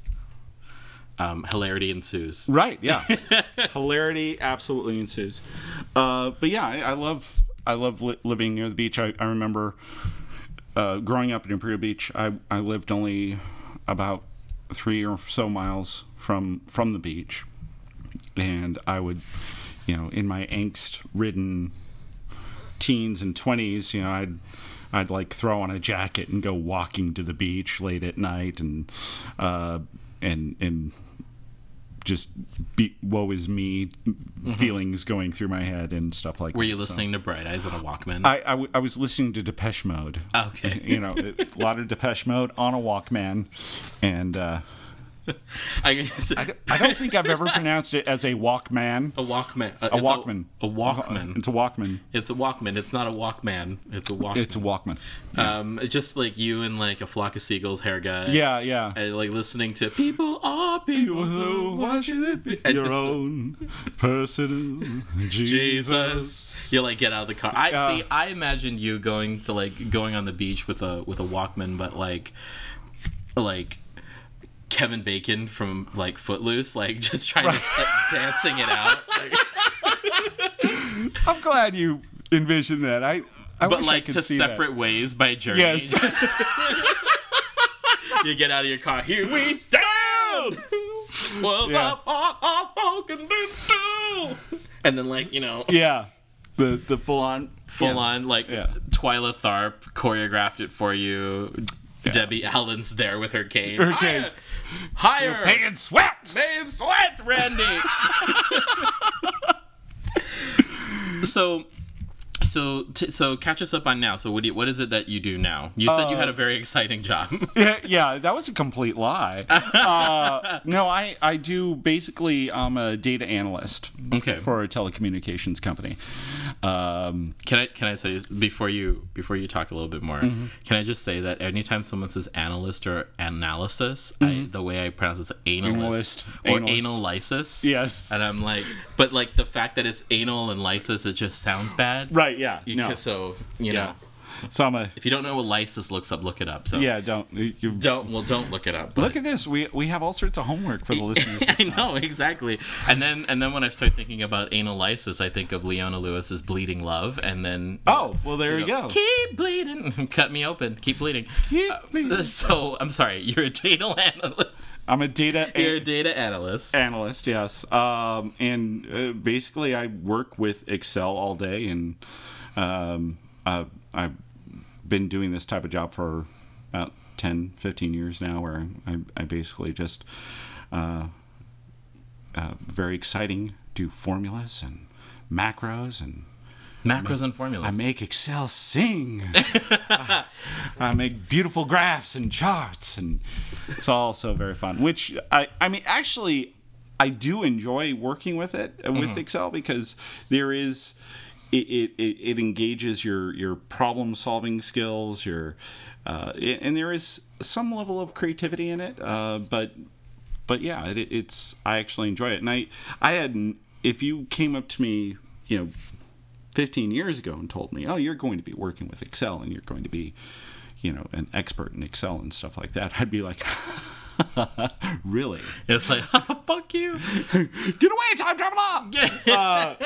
Um, hilarity ensues. Right. Yeah. Hilarity absolutely ensues. Uh, but yeah, I, I love I love li- living near the beach. I, I remember uh, growing up in Imperial Beach. I, I lived only about three or so miles from from the beach, and I would, you know, in my angst-ridden teens and twenties, you know, I'd I'd like throw on a jacket and go walking to the beach late at night, and uh, and and just be woe is me feelings going through my head and stuff like Were that. Were you So- listening to Bright Eyes on a Walkman? I, I, w- I was listening to Depeche Mode. okay. You know, a lot of Depeche Mode on a Walkman, and uh, I guess I, don't- I don't think I've ever pronounced it as a Walkman. a Walkman. Uh, A Walkman. A, Walkman. It's a Walkman. It's a Walkman. It's not a Walkman. It's a Walkman. It's a Walkman. um, it's just like you and like a flock of seagulls hair guy. Yeah, yeah. And like listening to people are people. so Why should it be And your own personal Jesus? Jesus. You like get out of the car. I Yeah. see. I imagined you going to like going on the beach with a with a Walkman, but like like Kevin Bacon from like Footloose, like just trying to like dancing it out. Like, I'm glad you envisioned that. I, I but wish I like could to see that. separate ways by Journey. Yes. you get out of your car. Here we stand. What's Yeah. up? All, all broken into. And then like you know. yeah. The the full on full yeah. on like Yeah. Twyla Tharp choreographed it for you. Debbie Allen's there with her cane. Her cane. Higher, higher, Pay and sweat. man, sweat, Randy. so, so so t- so catch us up on now. So what do you, what is it that you do now? You said you had a very exciting job. yeah, yeah, that was a complete lie. Uh, no, I, I do basically, I'm a data analyst Okay. for a telecommunications company. Um, Can I can I say before you before you talk a little bit more? Mm-hmm. Can I just say that anytime someone says analyst or analysis, I, the way I pronounce it is analyst, Mm-hmm. Analyst. or analysis. yes. And I'm like, but like the fact that it's anal and lysis, it just sounds bad. Right, yeah. You no. So you know, So I'm a, if you don't know what lysis looks up, look it up. So yeah, don't. You, don't well, don't look it up. but- look at this. We, we have all sorts of homework for the listeners. I know exactly, and then and then when I start thinking about analysis, I think of Leona Lewis's "Bleeding Love," and then Oh, well, there you go. Keep bleeding, cut me open, keep bleeding. Keep Uh, bleeding. so I'm sorry, you're a data analyst. I'm a data You're a data analyst. analyst, yes. Um, and uh, basically, I work with Excel all day, and um, uh, I've been doing this type of job for about 10, 15 years now, where I, I basically just uh, uh, very exciting do formulas and macros and Macros and formulas. I make Excel sing. I make beautiful graphs and charts, and it's all so very fun. Which I, I mean, actually, I do enjoy working with it uh, with Excel because there is. It, it, it it engages your your problem solving skills your uh, and there is some level of creativity in it uh, but but yeah, it, it's I actually enjoy it. And I I had if you came up to me, you know, 15 years ago and told me, "Oh, you're going to be working with Excel and you're going to be, you know, an expert in Excel and stuff like that," I'd be like, "Really? it's like, fuck you. Get away, time traveler!"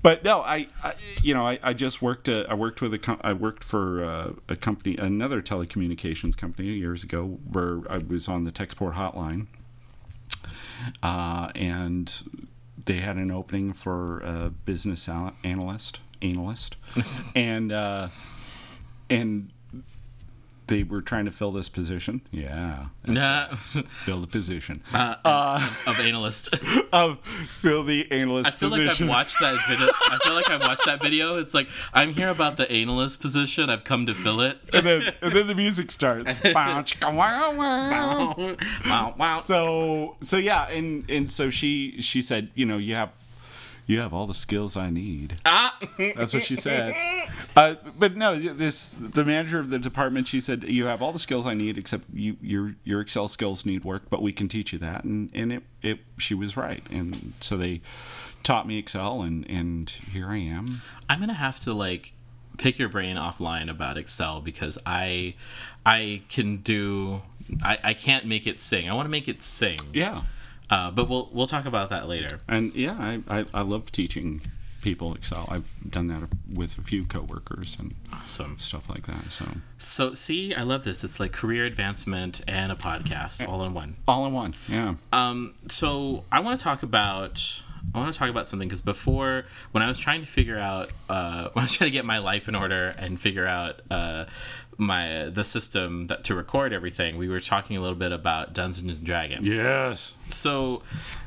But no, I, I you know, I, I just worked. Uh, I worked with a. Com- I worked for uh, a company, another telecommunications company years ago, where I was on the tech support hotline, uh, and they had an opening for a business analyst, analyst, and uh, and they were trying to fill this position. Yeah, Nah, fill the position uh, of analyst. of fill the analyst I feel like. I've watched that video. I feel like I've watched that video. It's like I'm here about the analyst position. I've come to fill it. and then and then the music starts. Bow, wow, wow. wow, wow. so so yeah, and and so she she said, you know, you have you have all the skills I need. Ah. That's what she said. Uh, but no, this the manager of the department. She said you have all the skills I need, except you your your Excel skills need work, but we can teach you that. And and it it she was right. And so they taught me Excel, and and here I am. I'm gonna have to like pick your brain offline about Excel because I I can do I, I can't make it sing. I want to make it sing. Yeah. Uh, but we'll we'll talk about that later. And yeah, I, I, I love teaching people Excel. I've done that with a few coworkers and Awesome. stuff like that. So So see, I love this. It's like career advancement and a podcast all in one. all in one. Yeah. Um, so I want to talk about I want to talk about something because before when I was trying to figure out uh, when I was trying to get my life in order and figure out uh, my the system that to record everything, we were talking a little bit about Dungeons and Dragons. Yes. So,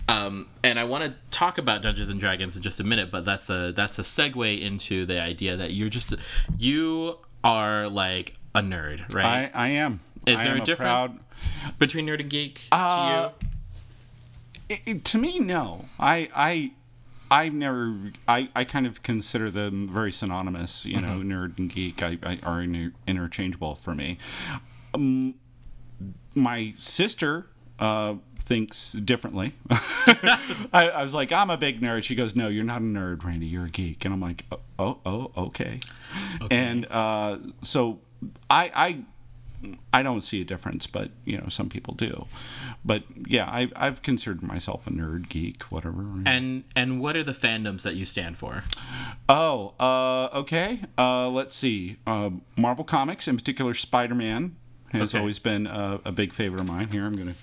um, and I want to talk about Dungeons and Dragons in just a minute, but that's a that's a segue into the idea that you're just you are like a nerd, right? I, I am. Is I there am a difference proud- between nerd and geek Uh, to you? It- it- to me, no. I I I've never. I, I kind of consider them very synonymous. You know, nerd and geek I, I are inter- interchangeable for me. Um, my sister uh, thinks differently. I, I was like, I'm a big nerd. She goes, No, you're not a nerd, Randy. You're a geek. And I'm like, Oh, oh, oh okay. And uh, so I, I I don't see a difference, but you know, some people do. But yeah, I, I've considered myself a nerd, geek, whatever. And and what are the fandoms that you stand for? Oh, uh, okay. Uh, let's see. Uh, Marvel Comics, in particular, Spider Man, has Okay. always been a, a big favorite of mine. Here, I'm gonna.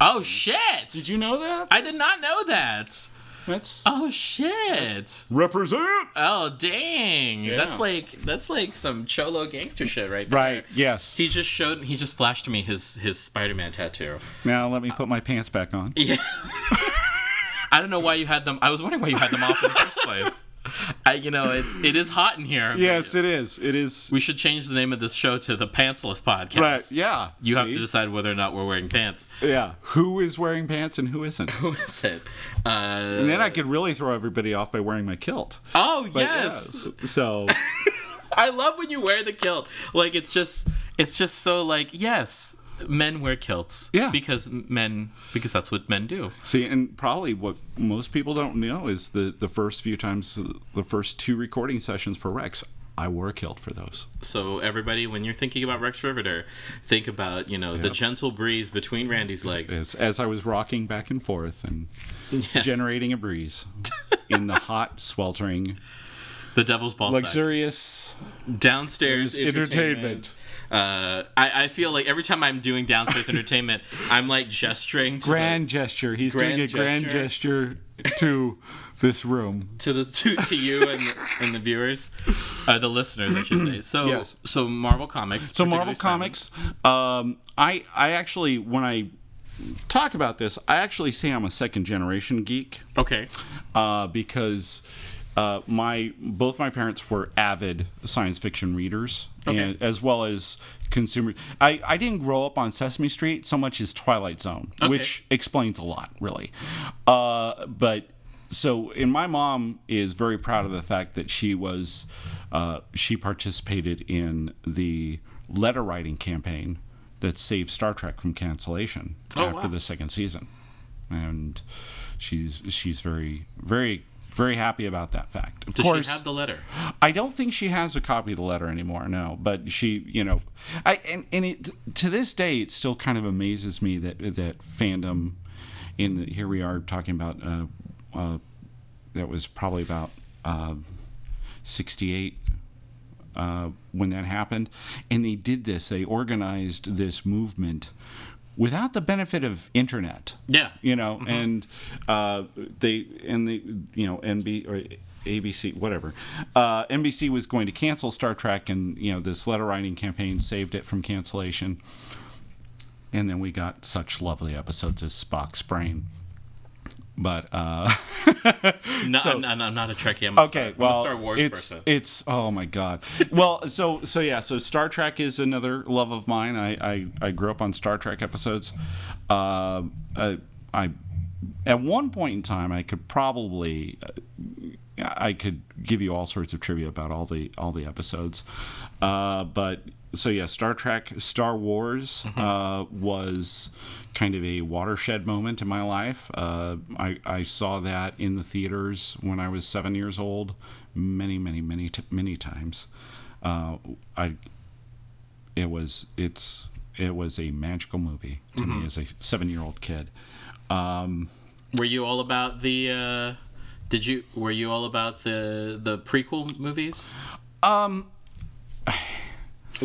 Oh shit! Did you know that? I did not know that. That's Oh shit! represent. Oh dang! Yeah. That's like that's like some cholo gangster shit right there. Right. Yes. He just showed. He just flashed me his his Spider-Man tattoo. Now let me put my pants back on. Yeah. I don't know why you had them. I was wondering why you had them off in the first place. I, you know, it's it is hot in here. Yes, it is. It is. We should change the name of this show to the Pantsless Podcast. Right. Yeah. You have to decide whether or not we're wearing pants. Yeah. Who is wearing pants and who isn't? Who is it? Uh, And then I could really throw everybody off by wearing my kilt. oh But yes, yeah, so I love when you wear the kilt. Like it's just, it's just so like yes, men wear kilts. Yeah. because men, because that's what men do. see, and probably what most people don't know is the the first few times, the first two recording sessions for Rex, I wore a kilt for those. So everybody, when you're thinking about Rex Rivetter, think about you know the gentle breeze between Randy's legs. As, as I was rocking back and forth and Yes. generating a breeze in the hot, sweltering, the Devil's Ball side. luxurious downstairs entertainment. Uh, I, I feel like every time I'm doing downstairs entertainment, I'm like gesturing to grand gesture. He's doing a Grand grand gesture to this room. to the to, to you and the, and the viewers, uh, the listeners, I should say. So Yes. so Marvel Comics. So Marvel Comics, um, I I actually when I talk about this, I actually say I'm a second generation geek Okay. uh, because uh, my both my parents were avid science fiction readers, Okay. and, as well as consumer. I, I didn't grow up on Sesame Street so much as Twilight Zone, Okay. which explains a lot, really. Uh, but so, and my mom is very proud of the fact that she was uh, she participated in the letter writing campaign that saved Star Trek from cancellation Oh, after wow. the second season, and she's she's very very very happy about that fact. Of Does course, she have the letter? I don't think she has a copy of the letter anymore. No, but she, you know, I and, and it to this day it still kind of amazes me that that fandom. In the, here we are talking about uh, uh, that was probably about uh, sixty eight uh, when that happened, and they did this. They organized this movement without the benefit of internet Yeah. you know, and uh, they and the you know NB or ABC whatever, uh, NBC was going to cancel Star Trek, and you know this letter writing campaign saved it from cancellation. And then we got such lovely episodes as Spock's Brain. But uh, No, So- I'm, not, I'm not a Trekkie. I'm a, okay, Star, well, I'm a Star Wars it's person. it's oh my god. well, so so yeah, so Star Trek is another love of mine. I I, I grew up on Star Trek episodes. Uh, I, I at one point in time I could probably uh, I could give you all sorts of trivia about all the all the episodes, uh, but so yeah, Star Trek, Star Wars uh, was kind of a watershed moment in my life. Uh, I, I saw that in the theaters when I was seven years old, many, many, many, t- many times. Uh, I it was it's it was a magical movie to me as a seven year old kid. Um, Were you all about the? Uh, did you? Were you all about the the prequel movies? um,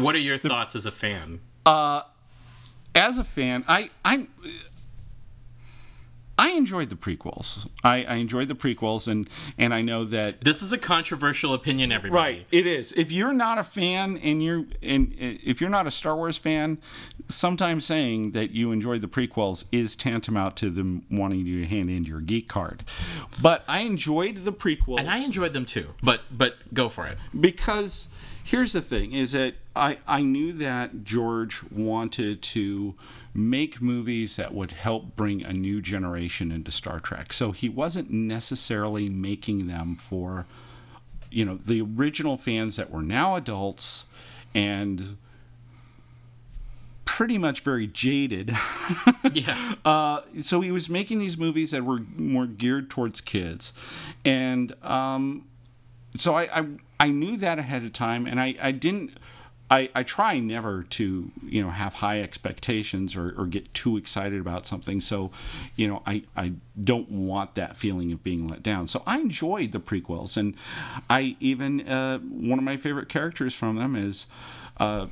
What are your thoughts as a fan? Uh, as a fan, I I I enjoyed the prequels. I, I enjoyed the prequels, and and I know that This is a controversial opinion, everybody. Right? It is. If you're not a fan, and you're and if you're not a Star Wars fan, sometimes saying that you enjoyed the prequels is tantamount to them wanting you to hand in your geek card. But I enjoyed the prequels, And I enjoyed them too. But but go for it. because here's the thing is that I, I knew that George wanted to make movies that would help bring a new generation into Star Trek. So he wasn't necessarily making them for you know the original fans that were now adults and pretty much very jaded. Yeah. Uh, so he was making these movies that were more geared towards kids, and um, so I, I I knew that ahead of time, and I I didn't. I, I try never to you know have high expectations or, or get too excited about something so you know I, I don't want that feeling of being let down so I enjoyed the prequels and I even uh, one of my favorite characters from them is uh,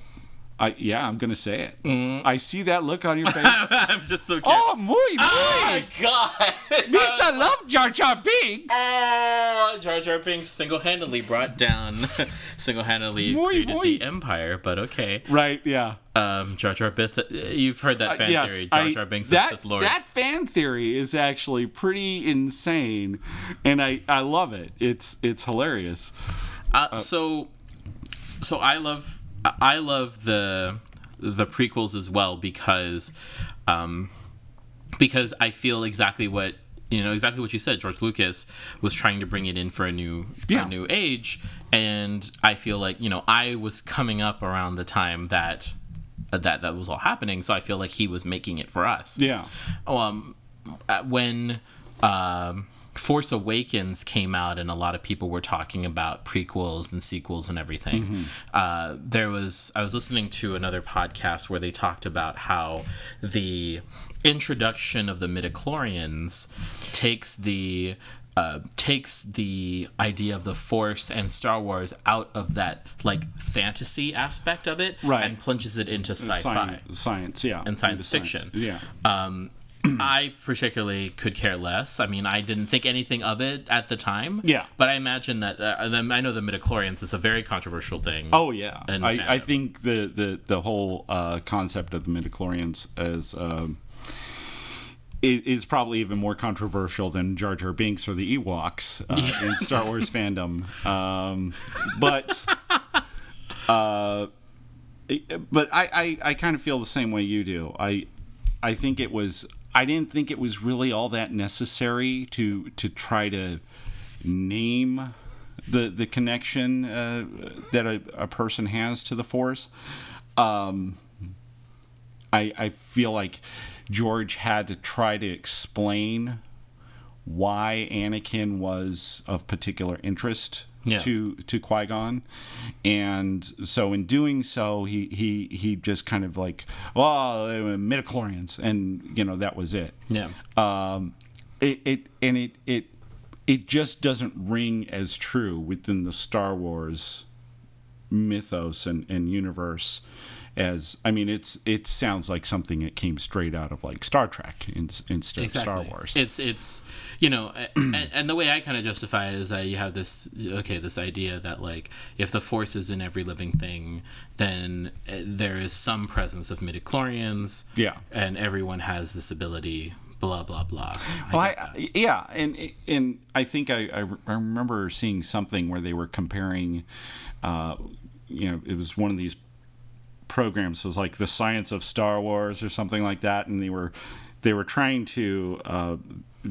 I yeah I'm gonna say it I see that look on your face I'm just so curious. oh muy muy Oh my god! Lisa love Jar Jar Binks Oh, Jar Jar Binks single-handedly brought down, single-handedly Moi, created moi. the Empire. But okay, Right? Yeah. um, Jar Jar Bith. You've heard that fan Uh, yes, theory. Jar Jar Binks that, is Sith Lord. That fan theory is actually pretty insane, and I, I love it. It's it's hilarious. Uh, so, so I love I love the the prequels as well because, um, because I feel exactly what you know exactly what you said. George Lucas was trying to bring it in for a new Yeah. a new age, and I feel like you know I was coming up around the time that that that was all happening, so I feel like he was making it for us Yeah. um, uh, when um, Force Awakens came out and a lot of people were talking about prequels and sequels and everything, uh, there was I was listening to another podcast where they talked about how the introduction of the midichlorians takes the uh, takes the idea of the Force and Star Wars out of that like fantasy aspect of it, Right. and plunges it into sci-fi Science, science, yeah, and science Into fiction. yeah. Um, I particularly could care less. I mean, I didn't think anything of it at the time. Yeah. But I imagine that uh, the, I know the midichlorians is a very controversial thing. Oh yeah, and I, I think the the the whole uh, concept of the midichlorians as um, is probably even more controversial than Jar Jar Binks or the Ewoks uh, in Star Wars fandom. Um, but uh, but I, I, I kind of feel the same way you do. I I think it was I didn't think it was really all that necessary to to try to name the the connection uh, that a, a person has to the force. Um, I I feel like George had to try to explain why Anakin was of particular interest Yeah. to to Qui Gon, and so in doing so, he he he just kind of like, well, they were midichlorians, and you know that was it Yeah. um, it, it and it it it just doesn't ring as true within the Star Wars mythos and, and universe as I mean it's it sounds like something that came straight out of like Star Trek in, instead of Star Wars. It's it's you know, and, and the way I kind of justify it is that you have this okay, this idea that like if the Force is in every living thing, then uh, there is some presence of midichlorians. Yeah. and everyone has this ability. Blah blah blah. Well, I, yeah, and and I think I, I I remember seeing something where they were comparing, uh, you know, it was one of these programs. It was like the science of Star Wars or something like that, and they were they were trying to uh,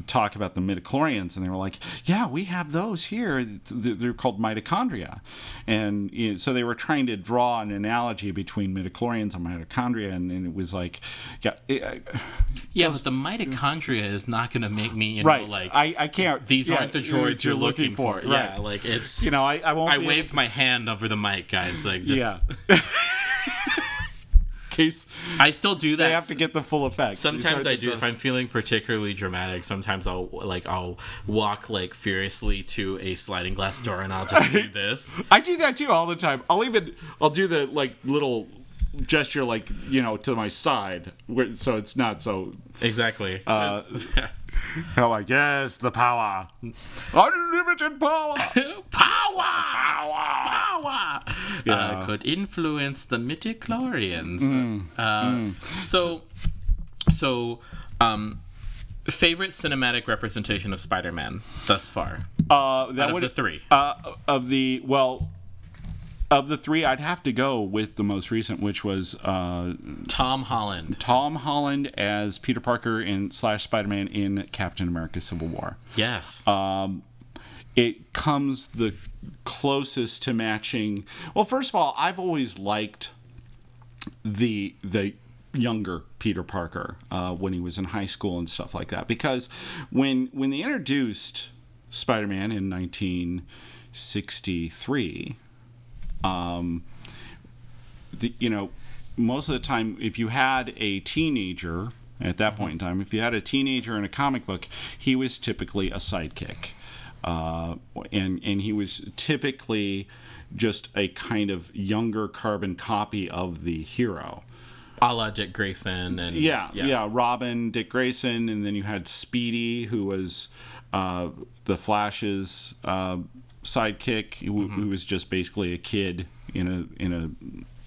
talk about the midichlorians, and they were like, "Yeah, we have those here. They're called mitochondria," and you know, so they were trying to draw an analogy between midichlorians and mitochondria, and, and it was like, yeah. It, Yeah, but the mitochondria is not going to make me, you know, right. like I, I can't. these yeah, aren't the droids you're, looking, for. Yeah, Right. like it's. You know, I, I won't. I waved my hand over the mic, guys. Like, just, Yeah. Case I still do that. they have to get the full effect. Sometimes I do. If I'm feeling particularly dramatic, sometimes I'll like I'll walk like furiously to a sliding glass door and I'll just do this. I do that too all the time. I'll even I'll do the like little gesture like you know to my side where, so it's not so Exactly. Uh, I'm like yes the power unlimited power power, power, Yeah. Uh, could influence the midichlorians. Mm. Uh, So, so, um, favorite cinematic representation of Spider-Man thus far uh, that out of would the three. uh, of the well of the three I'd have to go with the most recent which was uh, Tom Holland. Tom Holland as Peter Parker in slash Spider Man in Captain America: Civil War. Yes. Uh, It comes the closest to matching. Well, first of all, I've always liked the the younger Peter Parker uh, when he was in high school and stuff like that because when when they introduced Spider Man in 1963 the, you know, most of the time, if you had a teenager at that point in time, if you had a teenager in a comic book, he was typically a sidekick, uh, and and he was typically just a kind of younger carbon copy of the hero. a la Dick Grayson and Yeah, yeah, Robin, Dick Grayson, and then you had Speedy, who was uh, the Flash's uh, sidekick, who, Mm-hmm. who was just basically a kid in a in a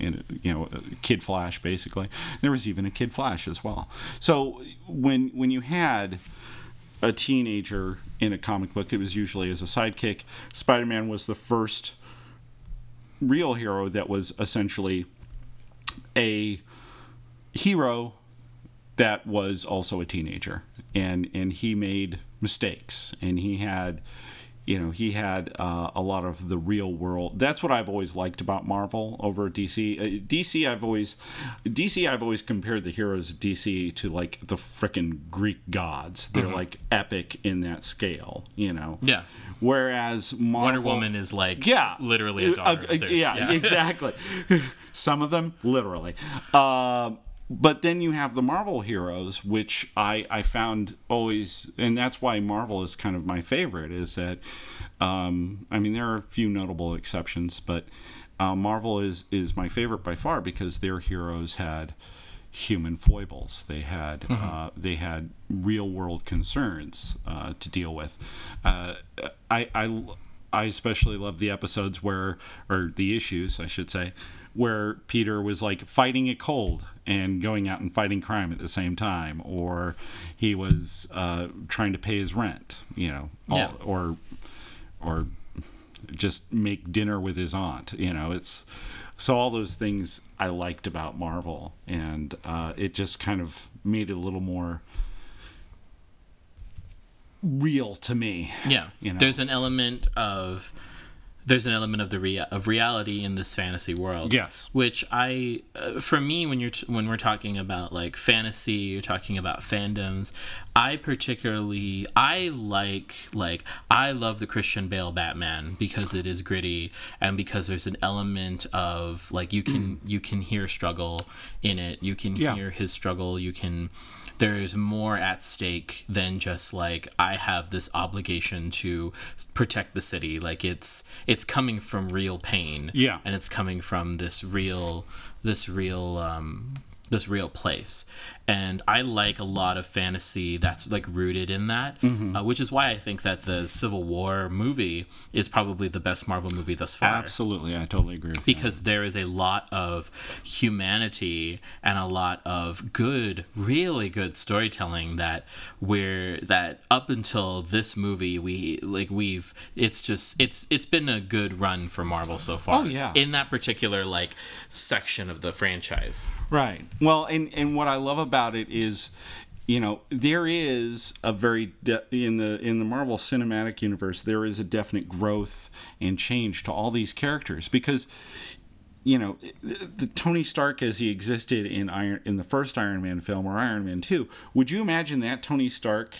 in a, you know a Kid Flash basically. There was even a Kid Flash as well. So when when you had a teenager in a comic book, it was usually as a sidekick. Spider Man was the first real hero that was essentially a hero that was also a teenager and and he made mistakes and he had you know he had uh, a lot of the real world. That's what i've always liked about marvel over dc uh, dc i've always dc i've always compared the heroes of dc to like the freaking greek gods. They're like epic in that scale you know? Yeah. whereas marvel, Wonder Woman is like yeah. literally a daughter. uh, of Zeus. yeah, exactly. Some of them literally. Uh, but then you have the marvel heroes which i i found always and that's why marvel is kind of my favorite is that um, i mean there are a few notable exceptions but uh, marvel is is my favorite by far because their heroes had human foibles. They had uh, they had real world concerns uh, to deal with. Uh, I, I I especially love the episodes where or the issues I should say where Peter was like fighting a cold and going out and fighting crime at the same time, or he was uh, trying to pay his rent, you know, all- Yeah. or or just make dinner with his aunt. You know, it's so all those things I liked about Marvel, and uh, it just kind of made it a little more real to me. Yeah, You know? there's an element of there's an element of the rea- of reality in this fantasy world. Yes. which I, uh, for me, when you're t- when we're talking about like fantasy, you're talking about fandoms. I particularly I like like I love the Christian Bale Batman because it is gritty and because there's an element of like you can you can hear struggle in it. You can Yeah. hear his struggle. You can there's more at stake than just like I have this obligation to protect the city. Like it's it's coming from real pain. Yeah. And it's coming from this real this real um this real place. And I like a lot of fantasy that's like rooted in that, uh, which is why I think that the Civil War movie is probably the best Marvel movie thus far Absolutely, I totally agree with because there is a lot of humanity and a lot of good really good storytelling that we're that up until this movie we like we've it's just it's it's been a good run for marvel so far Oh, yeah. in that particular like section of the franchise. Right. Well, and and what I love about it is. You know, there is a very de- in the in the Marvel Cinematic Universe. There is a definite growth and change to all these characters because you know, the, the Tony Stark as he existed in Iron in the first Iron Man film or Iron Man 2, would you imagine that Tony Stark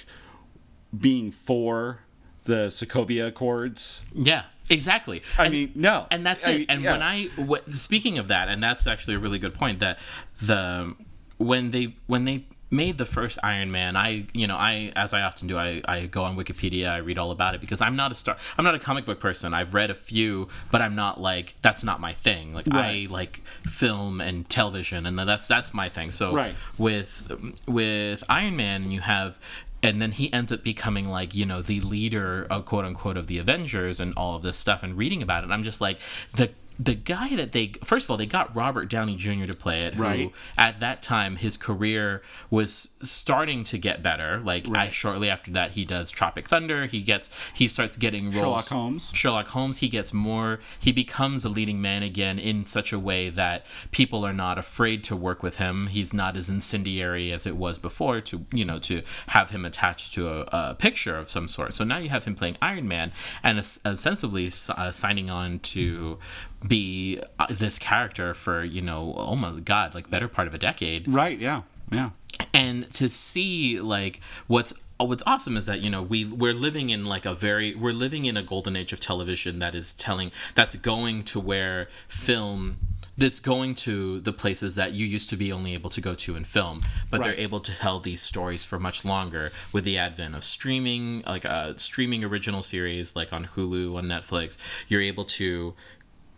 being for the Sokovia Accords? yeah exactly I And- mean, no. and that's I it mean, and yeah. when i w- speaking of that and that's actually a really good point that the when they when they made the first iron man i you know i as i often do i, I go on wikipedia i read all about it because i'm not a star i'm not a comic book person i've read a few but i'm not like that's not my thing like Right. i like film and television and that's that's my thing so Right. with with Iron Man, you have, and then he ends up becoming like you know the leader, of quote unquote, of the Avengers and all of this stuff. And reading about it, I'm just like the the guy that they first of all they got Robert Downey Jr. to play it, who Right. at that time his career was starting to get better. Like I, shortly after that, he does Tropic Thunder. He gets he starts getting roles. Sherlock Holmes. Sherlock Holmes, he gets more, he becomes a leading man again in such a way that people are not afraid to work with him. He's not as incendiary as it was before to, you know, to have him attached to a, a picture of some sort. So now you have him playing Iron Man and ostensibly uh, signing on to be uh, this character for, you know, almost, God, like better part of a decade Right, yeah. Yeah. and to see like what's what's awesome is that you know we we're living in like a very we're living in a golden age of television that is telling that's going to where film that's going to the places that you used to be only able to go to in film but Right. they're able to tell these stories for much longer with the advent of streaming like a streaming original series like on Hulu on Netflix you're able to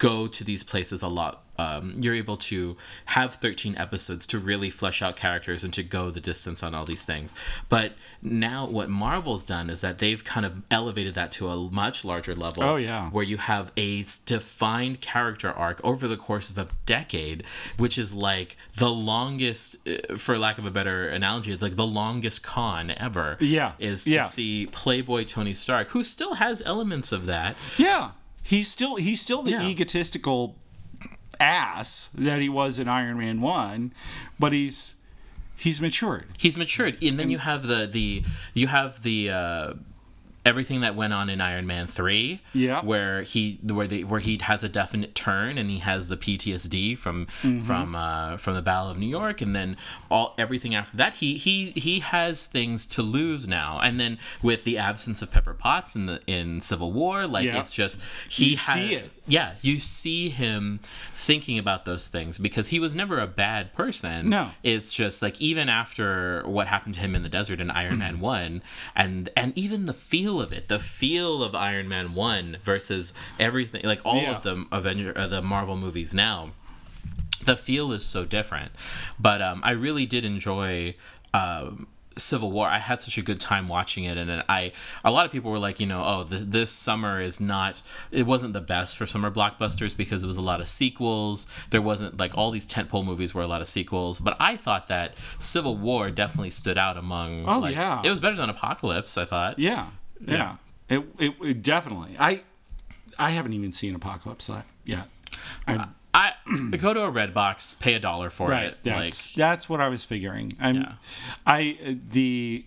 go to these places a lot. Um, you're able to have 13 episodes to really flesh out characters and to go the distance on all these things. But now, what Marvel's done is that they've kind of elevated that to a much larger level. Oh, yeah. Where you have a defined character arc over the course of a decade, which is like the longest, uh, for lack of a better analogy, it's like the longest con ever. Yeah, Is to yeah. see Playboy Tony Stark, who still has elements of that. Yeah, he's still he's still the Yeah. egotistical ass that he was in Iron Man One, but he's he's matured. he's matured and then you have the the you have the uh everything that went on in Iron Man 3 Yeah. where he where they where he has a definite turn and he has the PTSD from Mm-hmm. from uh from the Battle of New York and then all everything after that he he he has things to lose now and then with the absence of Pepper Potts in the in Civil War like Yeah. it's just he You had- see it. Yeah you see him thinking about those things because he was never a bad person No. it's just like even after what happened to him in the desert in Iron Man 1 and and even the feel of it the feel of Iron Man 1 versus everything like all Yeah. of the Avenger uh, the Marvel movies now the feel is so different but um, I really did enjoy um, Civil War I had such a good time watching it and I a lot of people were like you know oh th- this summer is not it wasn't the best for summer blockbusters because it was a lot of sequels there wasn't like all these tentpole movies were a lot of sequels but I thought that Civil War definitely stood out among Oh, like, yeah. it was better than Apocalypse I thought Yeah, yeah. It, it it definitely. I I haven't even seen Apocalypse yet. I, uh, I go to a Redbox pay a dollar for right. it That's like that's what I was figuring. I'm, Yeah. I the.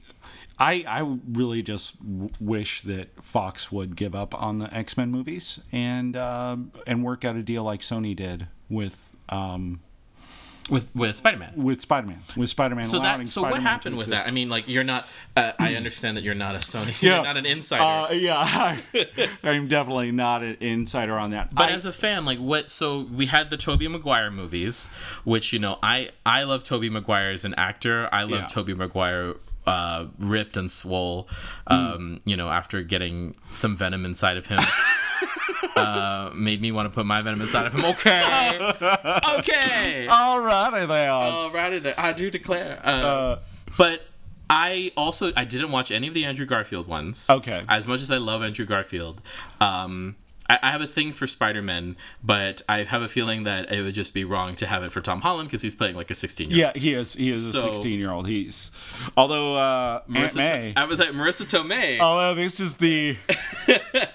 I, I really just w- wish that Fox would give up on the X Men movies and um and work out a deal like Sony did with um, with with Spider-Man with Spider Man with Spider Man. So that so what happened with that? I mean, like you're not. Uh, I understand that you're not a Sony. You're not an insider. Uh, yeah, I, I'm definitely not an insider on that. but I- as a fan, like what? So we had the Tobey Maguire movies, which you know, I I love Tobey Maguire as an actor. I love Yeah. Tobey Maguire. Uh, ripped and swole, um, you know, after getting some venom inside of him, uh, made me want to put my venom inside of him. Okay, okay. all right, there. All right, there. I do declare. Uh, Uh, But I also I didn't watch any of the Andrew Garfield ones. Okay. As much as I love Andrew Garfield, um, I, I have a thing for Spider Man, but I have a feeling that it would just be wrong to have it for Tom Holland because he's playing like a sixteen year old. yeah, he is. He is So- a 16 year old. He's although uh, Aunt Marissa May. To- I was like Marisa Tomei. although this is the.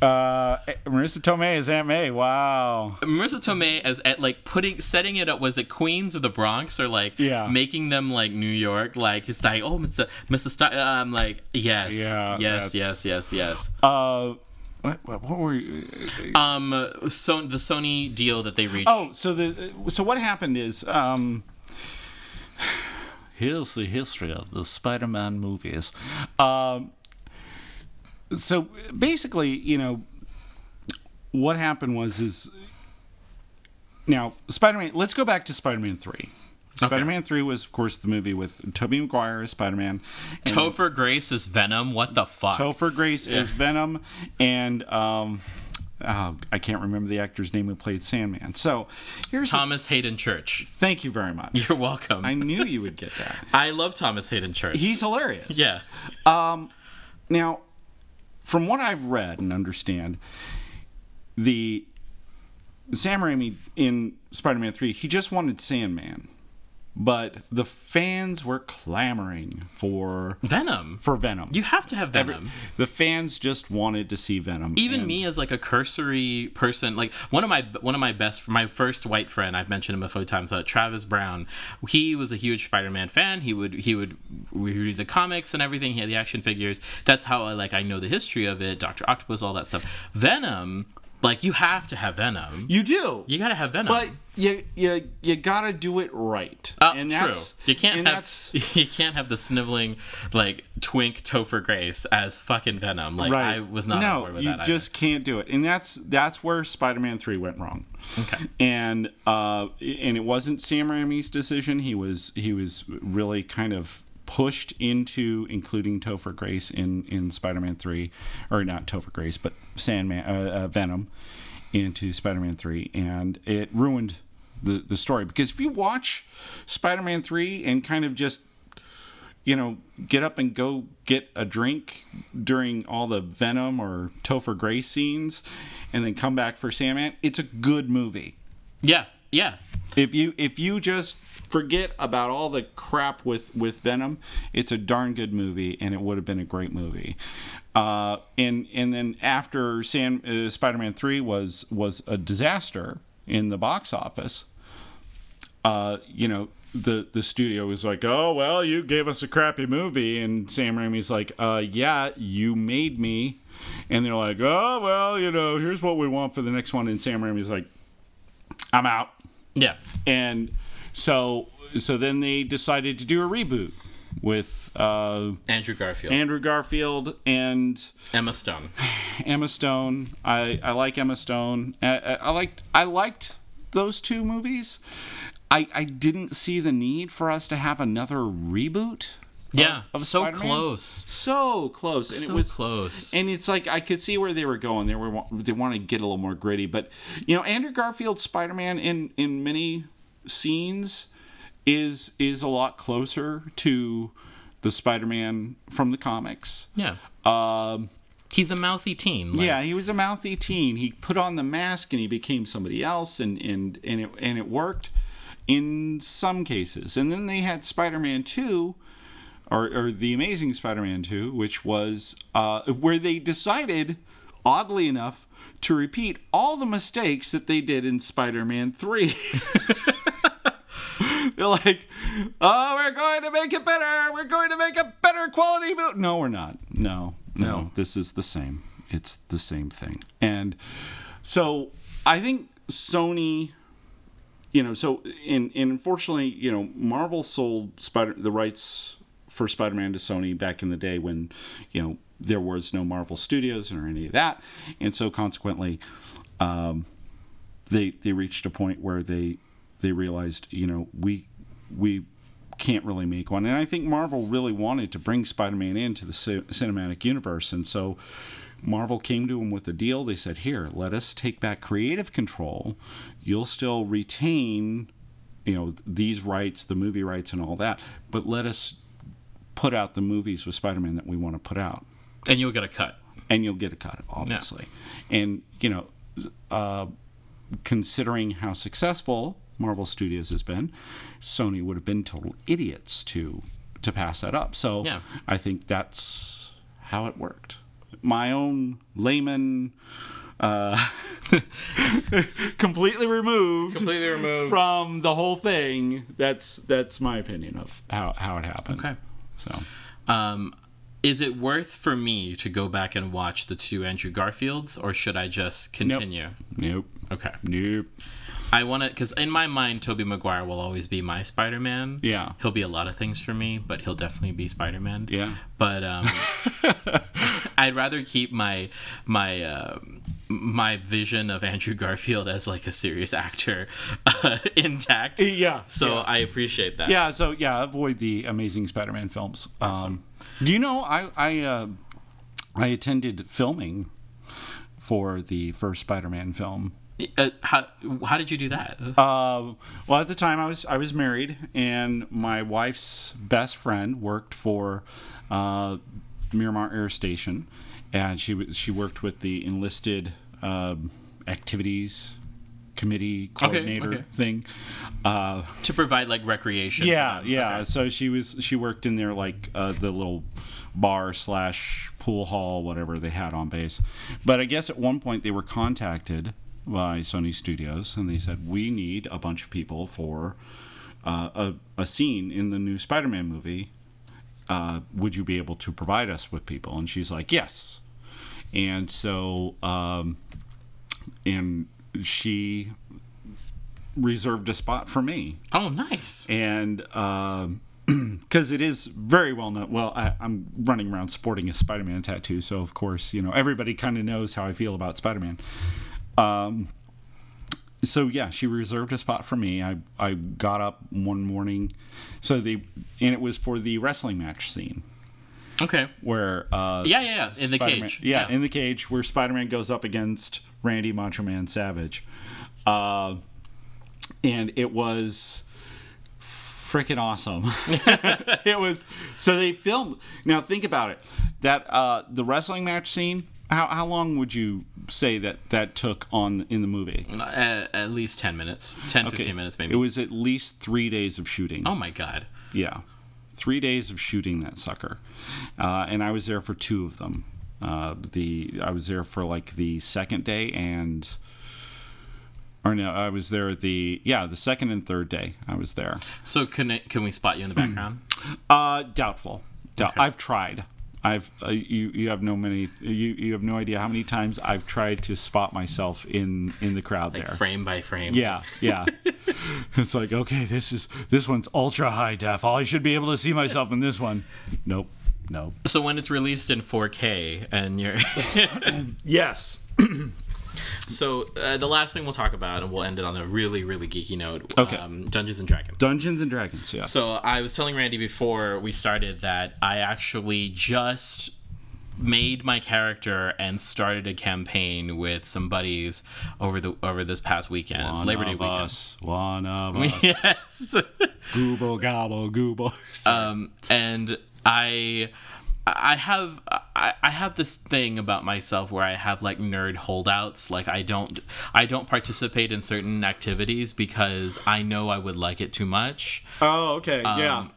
Uh, Marisa Tomei is Aunt May. Wow. Marisa Tomei as at like putting setting it up was it Queens or the Bronx or like Yeah. making them like New York like it's like oh Mr. Mr. Star I'm like yes Yeah, yes yes yes yes Uh, what, what what were you? um so the Sony deal that they reached Oh, so the so what happened is um. Here's the history of the Spider-Man movies. Um, so basically, you know, what happened was is now Spider-Man. Let's go back to Spider-Man three. Spider-Man three was, of course, the movie with Tobey Maguire as Spider-Man. Topher Grace is Venom. What the fuck? Topher Grace is Venom, and um, oh, I can't remember the actor's name who played Sandman. So here's Thomas Haden Church. thank you very much. You're welcome. I I, knew you would get that. I love Thomas Haden Church. He's hilarious. yeah. Um, Now, from what I've read and understand, the Sam Raimi in Spider-Man Three, he just wanted Sandman, but the fans were clamoring for Venom. for Venom. You have to have Venom. the fans just wanted to see Venom. Even me as like a cursory person, like one of my one of my best, my first white friend, I've mentioned him a few times, uh, Travis Brown. He was a huge Spider-Man fan. He would he would read the comics and everything. He had the action figures. That's how I like I know the history of it. Doctor Octopus, all that stuff. Venom, like you have to have Venom. You do. You gotta have Venom. But you you you gotta do it right. Uh, and true. that's You can't have that's you can't have the sniveling like twink Topher Grace as fucking Venom. Like right. I was not on no, board with you that. just can't do it, and that's that's where Spider-Man Three went wrong. Okay. And uh, and it wasn't Sam Raimi's decision. He was he was really kind of pushed into including Topher Grace in in Spider-Man Three, or not Topher Grace, but Sandman uh, uh, Venom. into Spider-Man three, and it ruined the the story because if you watch Spider-Man three and kind of just you know, get up and go get a drink during all the Venom or Topher Grace scenes and then come back for Sandman, it's a good movie. Yeah, yeah. If you if you just forget about all the crap with with Venom, it's a darn good movie and it would have been a great movie. Uh, and and then after Sam uh, Spider-Man 3 was was a disaster in the box office, uh, you know, the the studio was like, "Oh well, you gave us a crappy movie," and Sam Raimi's like, "Uh, yeah, you made me," and they're like, "Oh well, you know, here's what we want for the next one," and Sam Raimi's like, "I'm out," Yeah. and so so then they decided to do a reboot with uh, Andrew Garfield. Andrew Garfield and Emma Stone. Emma Stone. I, I like Emma Stone. I, I, I liked I liked those two movies. I, I didn't see the need for us to have another reboot. Yeah. of so Spider-Man? close. So close, and So it was close. and it's like I could see where they were going. They were they want to get a little more gritty, but you know, Andrew Garfield's Spider Man in in many scenes is is a lot closer to the Spider Man from the comics. yeah. Um, He's a mouthy teen. Like, yeah, he was a mouthy teen. He put on the mask and he became somebody else, and and and it and it worked in some cases. And then they had Spider Man Two. Or, or the Amazing Spider-Man 2, which was uh, where they decided, oddly enough, to repeat all the mistakes that they did in Spider-Man 3. They're like, oh, we're going to make it better. We're going to make a better quality movie. No, we're not. No, no, No. This is the same. It's the same thing. And so I think Sony, you know, so and, and unfortunately, you know, Marvel sold Spider the rights for Spider-Man to Sony back in the day when, you know, there was no Marvel Studios or any of that, and so consequently, um, they they reached a point where they they realized you know we we can't really make one. And i think marvel really wanted to bring spider-man into the ci- cinematic universe. And so marvel came to him with a deal. They said here let us take back creative control. You'll still retain you know these rights the movie rights and all that but let us put out the movies with spider-man that we want to put out. And you'll get a cut. and you'll get a cut, obviously. And you know, uh, considering how successful Marvel Studios has been, Sony would have been total idiots to to pass that up. So Yeah. I think that's how it worked. My own layman, uh, completely removed Completely removed. from the whole thing. That's that's my opinion of how how it happened. Okay. So Um, is it worth for me to go back and watch the two Andrew Garfields, or should I just continue? nope, Okay. nope. I want to, because in my mind, Tobey Maguire will always be my Spider Man. Yeah. He'll be a lot of things for me, but he'll definitely be Spider Man. Yeah. But um, I'd rather keep my my uh, my vision of Andrew Garfield as like a serious actor uh, intact. Yeah. So yeah. I appreciate that. Yeah, so yeah, avoid the Amazing Spider-Man films. Um, do you know I I uh, I attended filming for the first Spider-Man film. Uh, how how did you do that? Uh, well, at the time I was I was married, and my wife's best friend worked for uh, Miramar Air Station, and she was she worked with the enlisted um activities committee coordinator okay. thing. Uh, to provide like recreation. Yeah, yeah. Okay. So she was she worked in there like uh, the little bar slash pool hall, whatever they had on base. But I guess at one point they were contacted by Sony Studios and they said we need a bunch of people for uh, a a scene in the new Spider-Man movie. Uh, would you be able to provide us with people? And she's like, yes. And so, um, and she reserved a spot for me Oh, nice. and because it is very well known. Well, I, I'm running around sporting a Spider-Man tattoo, so of course, you know everybody kind of knows how I feel about Spider-Man. Um, so yeah, she reserved a spot for me. I I got up one morning, so they and it was for the wrestling match scene. Okay. where uh, Yeah, yeah, yeah. In the Spider-Man- cage. Yeah, in the cage where Spider-Man goes up against Randy Macho Man Savage, uh, and it was freaking awesome. it was so they filmed. Now think about it. That uh, the wrestling match scene. How, how long would you say that that took on in the movie? At, at least 10 minutes. 10, 15 minutes, maybe. It was at least three days of shooting. oh, my God. Yeah, three days of shooting that sucker, uh, and I was there for two of them. Uh, the I was there for like the second day and, or no, I was there the yeah the second and third day I was there. So, can, it, can we spot you in the background? Uh, doubtful. Doubt. Okay. I've tried. I've uh, you you have no many you you have no idea how many times I've tried to spot myself in in the crowd like there. frame by frame. Yeah, yeah. it's like, okay, this is this one's ultra high def. I should be able to see myself in this one. Nope. Nope. So, when it's released in 4K and you're. Yes. so, uh, the last thing we'll talk about, and we'll end it on a really, really geeky note Okay. um, Dungeons and Dragons. Dungeons and Dragons, yeah. So I was telling Randy before we started that I actually just made my character and started a campaign with some buddies over the over this past weekend. it's one Labor Day of weekend. us, one of us. Yes. Google gobble google. um, and I I have I, I have this thing about myself where I have like nerd holdouts. Like I don't I don't participate in certain activities because I know I would like it too much. oh, okay, yeah. Um,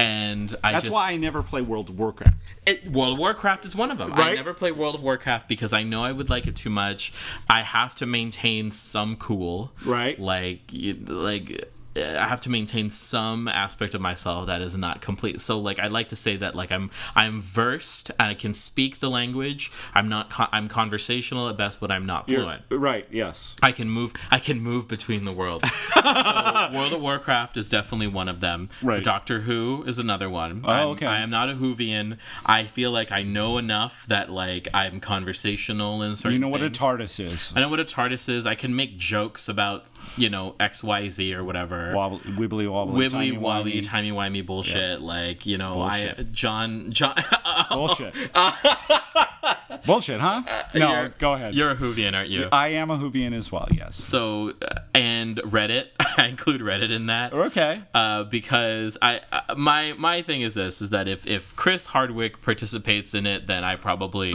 and I That's just, why I never play World of Warcraft. It, World of Warcraft is one of them. I never play World of Warcraft because I know I would like it too much. I have to maintain some cool, Right. Like, like Uh, I have to maintain some aspect of myself that is not complete. So, like, I like to say that like I'm I'm versed and I can speak the language. I'm not con- I'm conversational at best, but I'm not fluent. Right, yes. I can move. I can move between the worlds. so World of Warcraft is definitely one of them. Right. Doctor Who is another one. Oh, okay. I am not a Whovian. I feel like I know enough that like I'm conversational in certain. You know what a. TARDIS is. I know what a TARDIS is. I can make jokes about you know X Y Z or whatever. Wobble, wibbly wobbly. Wibbly wobbly, timey wimey bullshit. Like you know, I John John. Bullshit. Bullshit, huh? no, go ahead. You're a Whovian, aren't you? I am a Whovian as well, yes. so uh, and Reddit. I include Reddit in that. Okay. uh, because I uh, my my thing is this is that if if Chris Hardwick participates in it, then I probably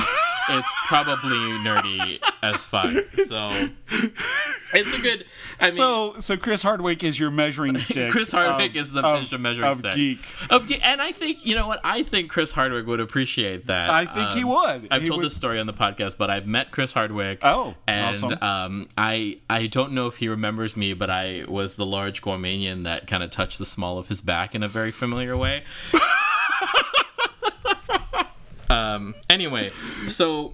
it's probably nerdy as fuck. So it's a good. I mean, so, so Chris Hardwick is your measuring stick. Chris Hardwick of- is the of- measure- measuring of stick. geek. Of ge- and I think you know what I think Chris Hardwick would appreciate that. I think he Um, would. I've He told would- this story on the podcast, but I've met Chris Hardwick. Oh, and awesome. um, I I don't know if he remembers me, but I was the large Gormanian that kind of touched the small of his back in a very familiar way. um. Anyway, so.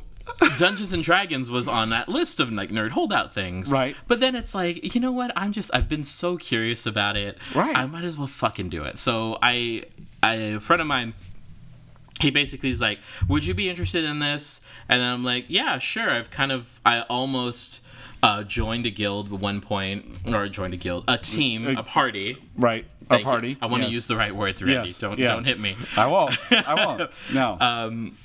Dungeons and Dragons was on that list of like nerd holdout things. Right. But then it's like, you know what? I'm just I've been so curious about it. Right. I might as well fucking do it. So I, I a friend of mine he basically is like, "Would you be interested in this?" And then I'm like, "Yeah, sure." I've kind of, I almost uh, joined a guild at one point, or joined a guild, a team, a party. Right. Thank a you. party. I want to yes. use the right words, Randy. Yes, Don't yeah. don't hit me. I won't. I won't. No. Um,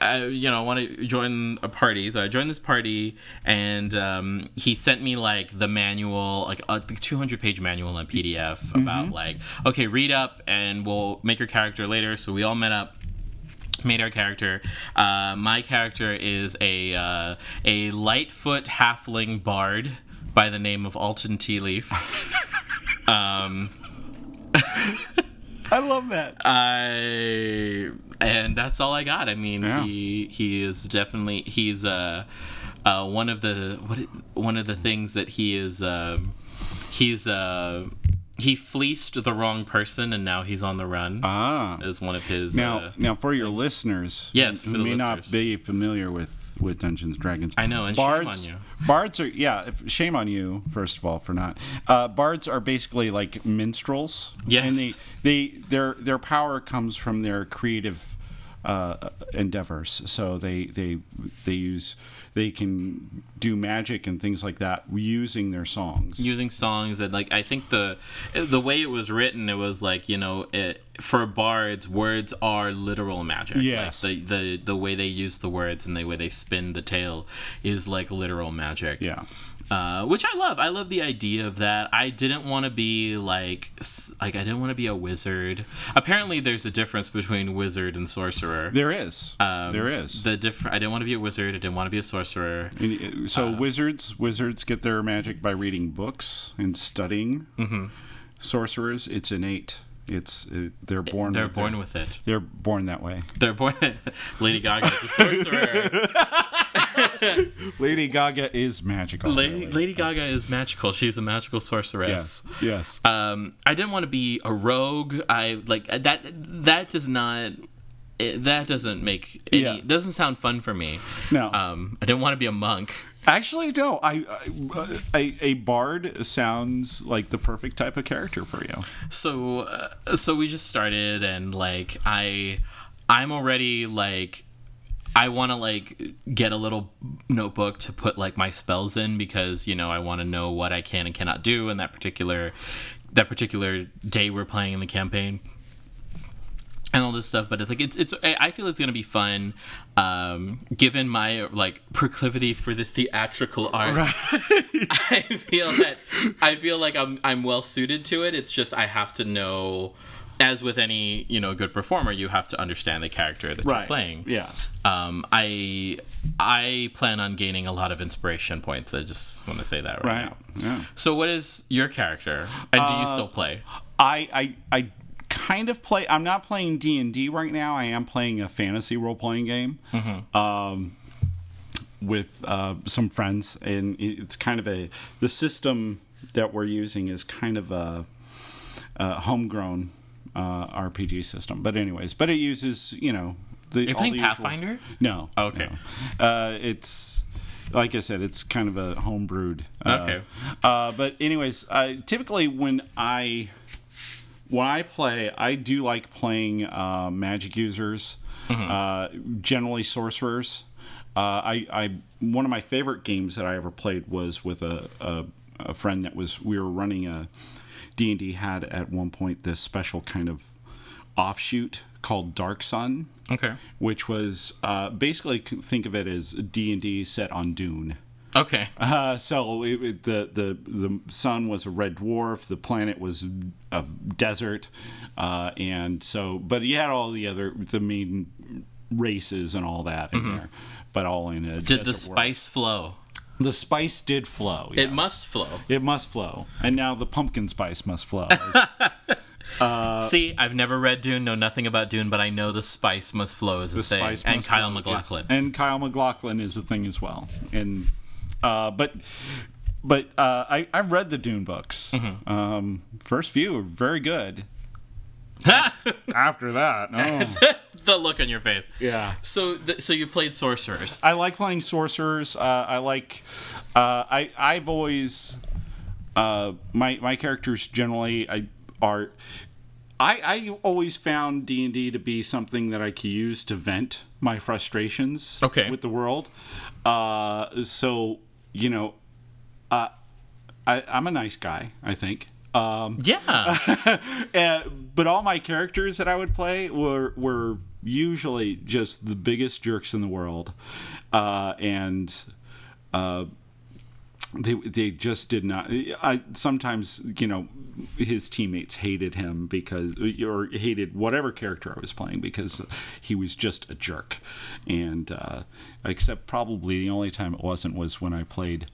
I, you know, I want to join a party, so I joined this party, and um, he sent me like the manual, like a 200 page manual in PDF Mm-hmm. about like, okay, read up, and we'll make your character later. So we all met up made our character. Uh, my character is a uh, a lightfoot halfling bard by the name of Alton Tea Leaf. um, I love that. I and that's all I got. I mean, Yeah. he he is definitely he's uh, uh one of the what one of the things that he is um he's uh he fleeced the wrong person and now he's on the run. Ah. is one of his Now, uh, now for your listeners, Yes, who may not be familiar with with Dungeons and Dragons. I know, and shame bards, on you. Bards are yeah, shame on you first of all for not. Uh, bards are basically like minstrels. Yes. and they they their their power comes from their creative uh, endeavors. So they they they use they can do magic and things like that using their songs. using songs and like I think the the way it was written, it was like you know it for bards, words are literal magic. Like, Yes. the the the way they use the words and the way they spin the tale is like literal magic. yeah. Uh, which I love. I love the idea of that. I didn't want to be like like I didn't want to be a wizard. Apparently, there's a difference between wizard and sorcerer. There is. Um, there is. the different. I didn't want to be a wizard. I didn't want to be a sorcerer. And, uh, so wizards wizards get their magic by reading books and studying. Mm-hmm. Sorcerers, it's innate. It's uh, they're born. They're with born it. with it. They're born that way. They're born. Lady Gaga is a sorcerer. Lady Gaga is magical. Lady, really. Lady Gaga is magical. She's a magical Yes. sorceress. Yes. Um, I didn't want to be a rogue. I like that. That does not. It, that doesn't make. Any, Yeah. Doesn't sound fun for me. No. Um, I didn't want to be a monk. Actually, no. I, I a, a bard sounds like the perfect type of character for you. So, uh, so we just started, and like I, I'm already like. I want to like get a little notebook to put like my spells in because you know I want to know what I can and cannot do in that particular that particular day we're playing in the campaign and all this stuff but it's like it's it's I feel it's gonna be fun um given my like proclivity for the theatrical arts I feel that I feel like I'm I'm well suited to it it's just I have to know as with any you know good performer you have to understand the character that you're playing yeah um, I I plan on gaining a lot of inspiration points. I just want to say that right, Right. now. Yeah. So, what is your character, and do you still play? I, I I kind of play. I'm not playing D and D right now. I am playing a fantasy role playing game. Um, with uh, some friends, and it's kind of a the system that we're using is kind of a, a homegrown uh, RPG system. But anyways, but it uses you know the You're playing the usual- Pathfinder. No. Okay. no. Uh, it's like I said, it's kind of a homebrewed. Uh, Okay. Uh, but anyways, uh, typically when I when I play, I do like playing uh, magic users, uh, generally sorcerers. Uh, I, I one of my favorite games that I ever played was with a, a, a friend that was we were running a D and D had at one point this special kind of offshoot called Dark Sun Okay. which was uh, basically think of it as D and D set on Dune. Okay. Uh, so it, it- the the the sun was a red dwarf. The planet was a desert, uh, and so but he had all the other the main races and all that in there, but all in a Mm-hmm. Did the desert world. spice flow? The spice did flow. It must flow. It must flow, and now the pumpkin spice must flow. See, I've never read Dune, know nothing about Dune, but I know the spice must flow is a the thing. spice and Kyle flow, MacLachlan. yes. and Kyle MacLachlan is a thing as well. And uh, but but uh, I I read the Dune books. Mm-hmm. Um, first few were very good. After that, no. the look on your face. yeah. So, th- so you played sorcerers. I like playing sorcerers. Uh, I like. Uh, I I've always. Uh, my my characters generally I are. I I always found D and D to be something that I could use to vent my frustrations. Okay. With the world. Uh, so you know, uh, I I'm a nice guy. I think. Um, yeah. uh, but all my characters that I would play were were usually just the biggest jerks in the world, uh, and uh, they they just did not. I sometimes you know his teammates hated him because or hated whatever character I was playing because he was just a jerk, and uh, except probably the only time it wasn't was when I played.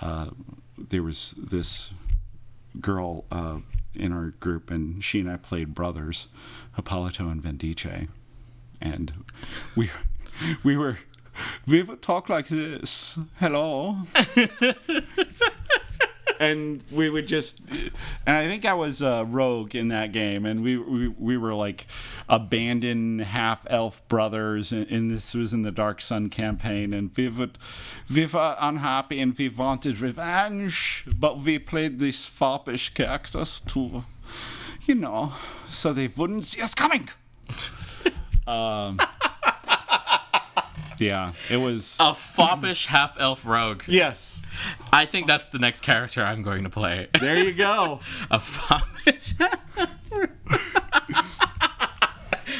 Uh, there was this girl uh, in our group, and she and I played brothers, Hippolito and Vindice, and we we were we would talk like this. Hello. and we would just and i think i was a rogue in that game. And we we, we were like abandoned half elf brothers. And, and this was in the dark sun campaign. And we would we were unhappy and we wanted revenge. But we played these foppish characters to you know so they wouldn't see us coming. Um Yeah, it was. A foppish half elf rogue. yes. I think that's the next character I'm going to play. There you go. A foppish.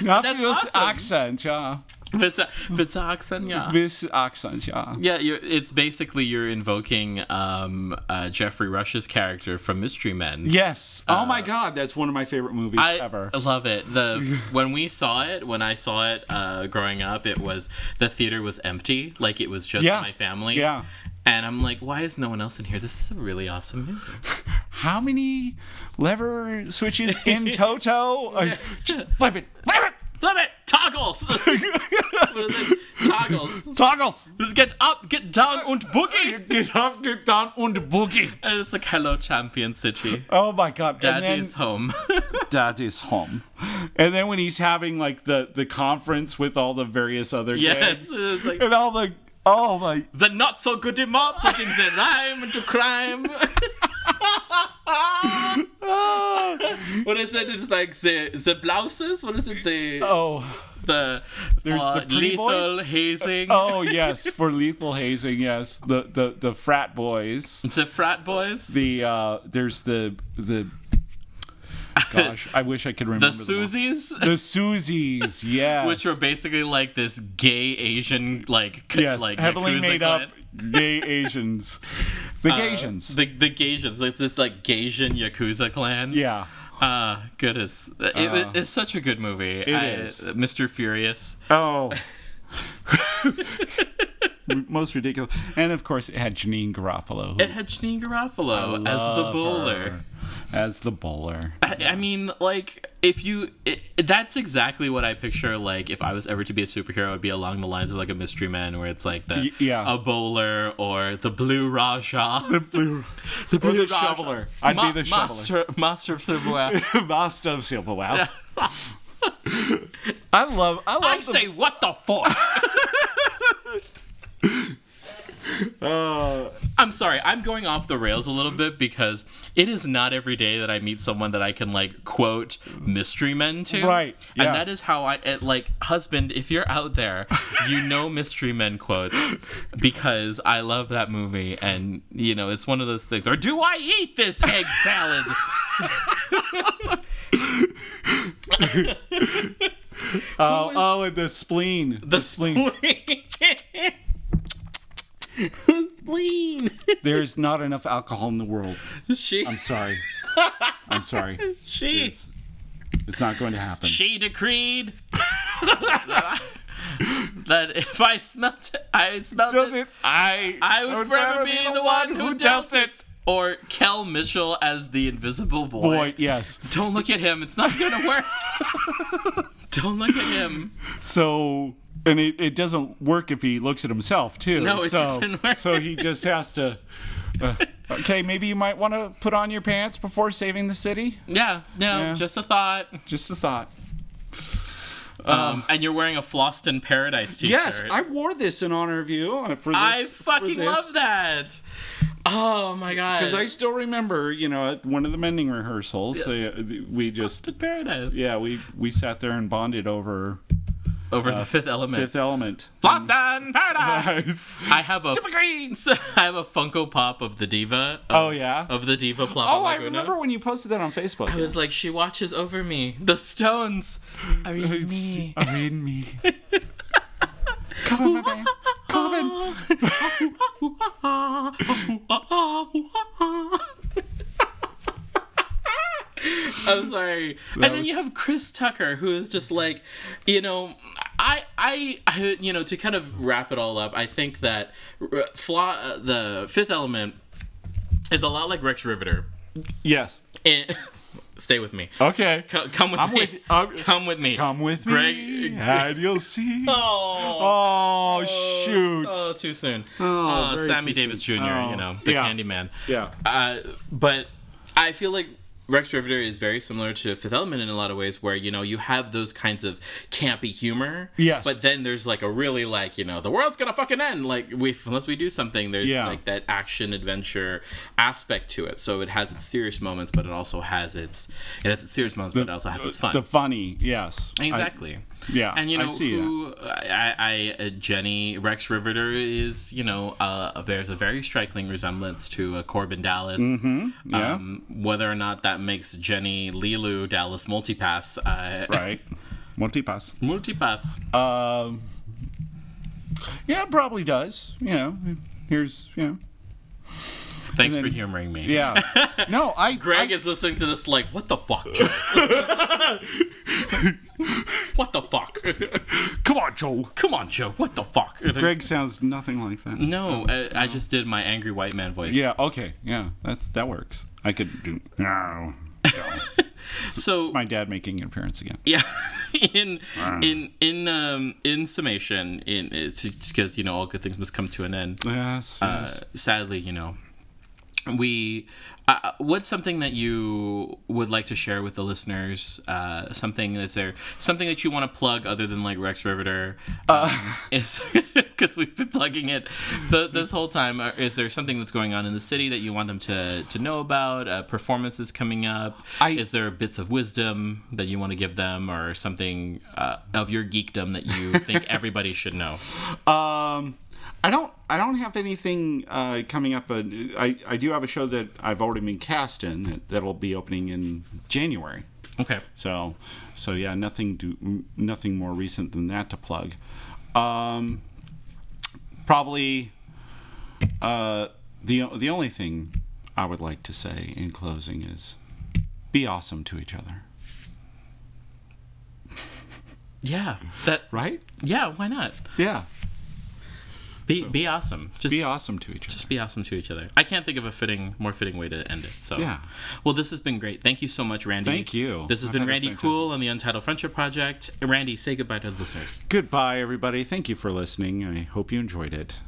Not That's this awesome. accent, yeah. Accent, yeah. Accent, yeah. Yeah, you're, it's basically you're invoking um, uh, Geoffrey Rush's character from Mystery Men. Yes. oh my God, that's one of my favorite movies Uh, I ever. love it. The when we saw it, when I saw it uh, growing up, it was the theater was empty, like it was just Yeah. my family. Yeah. And I'm like, why is no one else in here? This is a really awesome movie. How many lever switches in Toto? Uh, flip it, flip it, Flip it! Toggles! what is it? Toggles. toggles. Get up, get down, und boogie! Get up, get down, und boogie. And it's like, hello, Champion City. Oh my God. and Daddy's home. Dad is home. And then when he's having like the the conference with all the various other yes. gangs, It's like, and all the oh my the not so good mob putting the rhyme into crime. what is it? It's like the the blouses. What is it? The oh the There's for the lethal boys? hazing. oh yes for lethal hazing yes the the the frat boys It's the frat boys. the uh there's the the gosh I wish I could remember the. Susies. the Susies yeah, Which were basically like this gay Asian like yes like heavily made clan. up gay Asians the Gasians The the Gasians, like this like Gasian Yakuza clan. yeah Ah, goodness. It, it- it's such a good movie. It is. Mr. Furious. oh most ridiculous and of course it had Janeane Garofalo who It had Janeane Garofalo as the bowler. her as the bowler I, I mean, like, if you, it, that's exactly what I picture. Like, if I was ever to be a superhero, it'd be along the lines of like a mystery man, where it's like the Y- yeah. a bowler or the blue Raja, the blue the or the shoveler I'd Ma- be the shoveler master, master of silverware. Master of silverware I love I love I the- say, what the fuck? uh, I'm sorry, I'm going off the rails a little bit because it is not every day that I meet someone that I can like quote mystery men to. Right, yeah. And that is how I it, like husband, if you're out there, you know mystery men quotes because I love that movie and you know, it's one of those things. Or do I eat this egg salad? oh, oh, and the spleen. The spleen. the spleen. There's not enough alcohol in the world. She I'm sorry. I'm sorry. she It's not going to happen. she decreed that, I- that if I smelt it, I smelt it. it? I I would forever be the one who dealt it. Or Kel Mitchell as the invisible boy. Boy, yes. Don't look at him. It's not gonna work. Don't look at him. So, and it, it doesn't work if he looks at himself too. No, it so, doesn't work. So he just has to. uh, okay, maybe you might want to put on your pants before saving the city. Yeah, no, Yeah. just a thought. Just a thought. Um, and you're wearing a Floston Paradise t-shirt. Yes, I wore this in honor of you uh, for this. I fucking love that. Oh my god. Because I still remember, you know, at one of the mending rehearsals, uh, we just, Floston Paradise. yeah, we we sat there and bonded over Over the uh, fifth element. Fifth Element. Floston Paradise. I have a Super green. I have a Funko Pop of the diva. Of, Oh yeah. Of the diva Plapa Oh, I remember when you posted that on Facebook. I was like, she watches over me. The Stones are in me. Are in me. Come on, my man. Come on. I'm sorry. and then was- you have Chris Tucker, who is just like, you know, I, I, I you know, to kind of wrap it all up, I think that uh, Flaw, uh, the Fifth Element is a lot like Rex Rivetter. Yes. And, stay with me. Okay. Co- Come with I'm me. with- I'm- come with me. Come with Greg- me, and you'll see. Oh. Oh, shoot. Oh, too soon. Oh, Uh, Sammy Davis Jr., Oh, you know, the yeah. Candyman. Yeah. Uh, but I feel like Rex Rivetter is very similar to Fifth Element in a lot of ways, where you know you have those kinds of campy humor. Yes. But then there's like a really like you know the world's gonna fucking end like we unless we do something. There's Yeah. like that action adventure aspect to it. So it has its serious moments, but it also has its it has its serious moments, but it also has its fun. The funny, yes. I- Exactly. Yeah, and you I know see who I, I Jenny Rex Rivetter is. You know, uh, bears a very striking resemblance to uh, Korben Dallas. Mm-hmm. Yeah. Um, whether or not that makes Jenny Leeloo Dallas multipass. Uh, right. Multipass. Multipass. Um, yeah, probably does. You know, here's you know. Thanks then- for humoring me. Yeah. No, I. Greg I, is listening to this like, what the fuck, Joe? what the fuck? Come on, Joe. Come on, Joe. What the fuck? Greg sounds nothing like that. No, I, I just did my angry white man voice. Yeah. Okay. Yeah. That's that works. I could do. No. So My dad making an appearance again. yeah, in in in um in summation, in it's because you know all good things must come to an end. Yes. Uh, yes. sadly, you know, we. Uh, what's something that you would like to share with the listeners? Uh, something that's there, something that you want to plug other than like Rex Rivetter. Um, is because we've been plugging it the, this whole time. Uh, Is there something that's going on in the city that you want them to to know about? Uh, performances coming up. I- is there bits of wisdom that you want to give them, or something uh, of your geekdom that you think everybody should know? Um, I don't. I don't have anything uh, coming up. Uh, I I do have a show that I've already been cast in that, that'll be opening in January. Okay. So, so yeah, nothing do nothing more recent than that to plug. Um, probably uh, the the only thing I would like to say in closing is be awesome to each other. Yeah. That. Right? Yeah. Why not? Yeah. Be be awesome. Just Be awesome to each other. Just be awesome to each other. I can't think of a fitting, more fitting way to end it. So Yeah. Well, this has been great. Thank you so much, Randy. Thank you. This has I've been Randy Coull on the Untitled Friendship Project. Randy, say goodbye to the listeners. Goodbye, everybody. Thank you for listening. I hope you enjoyed it.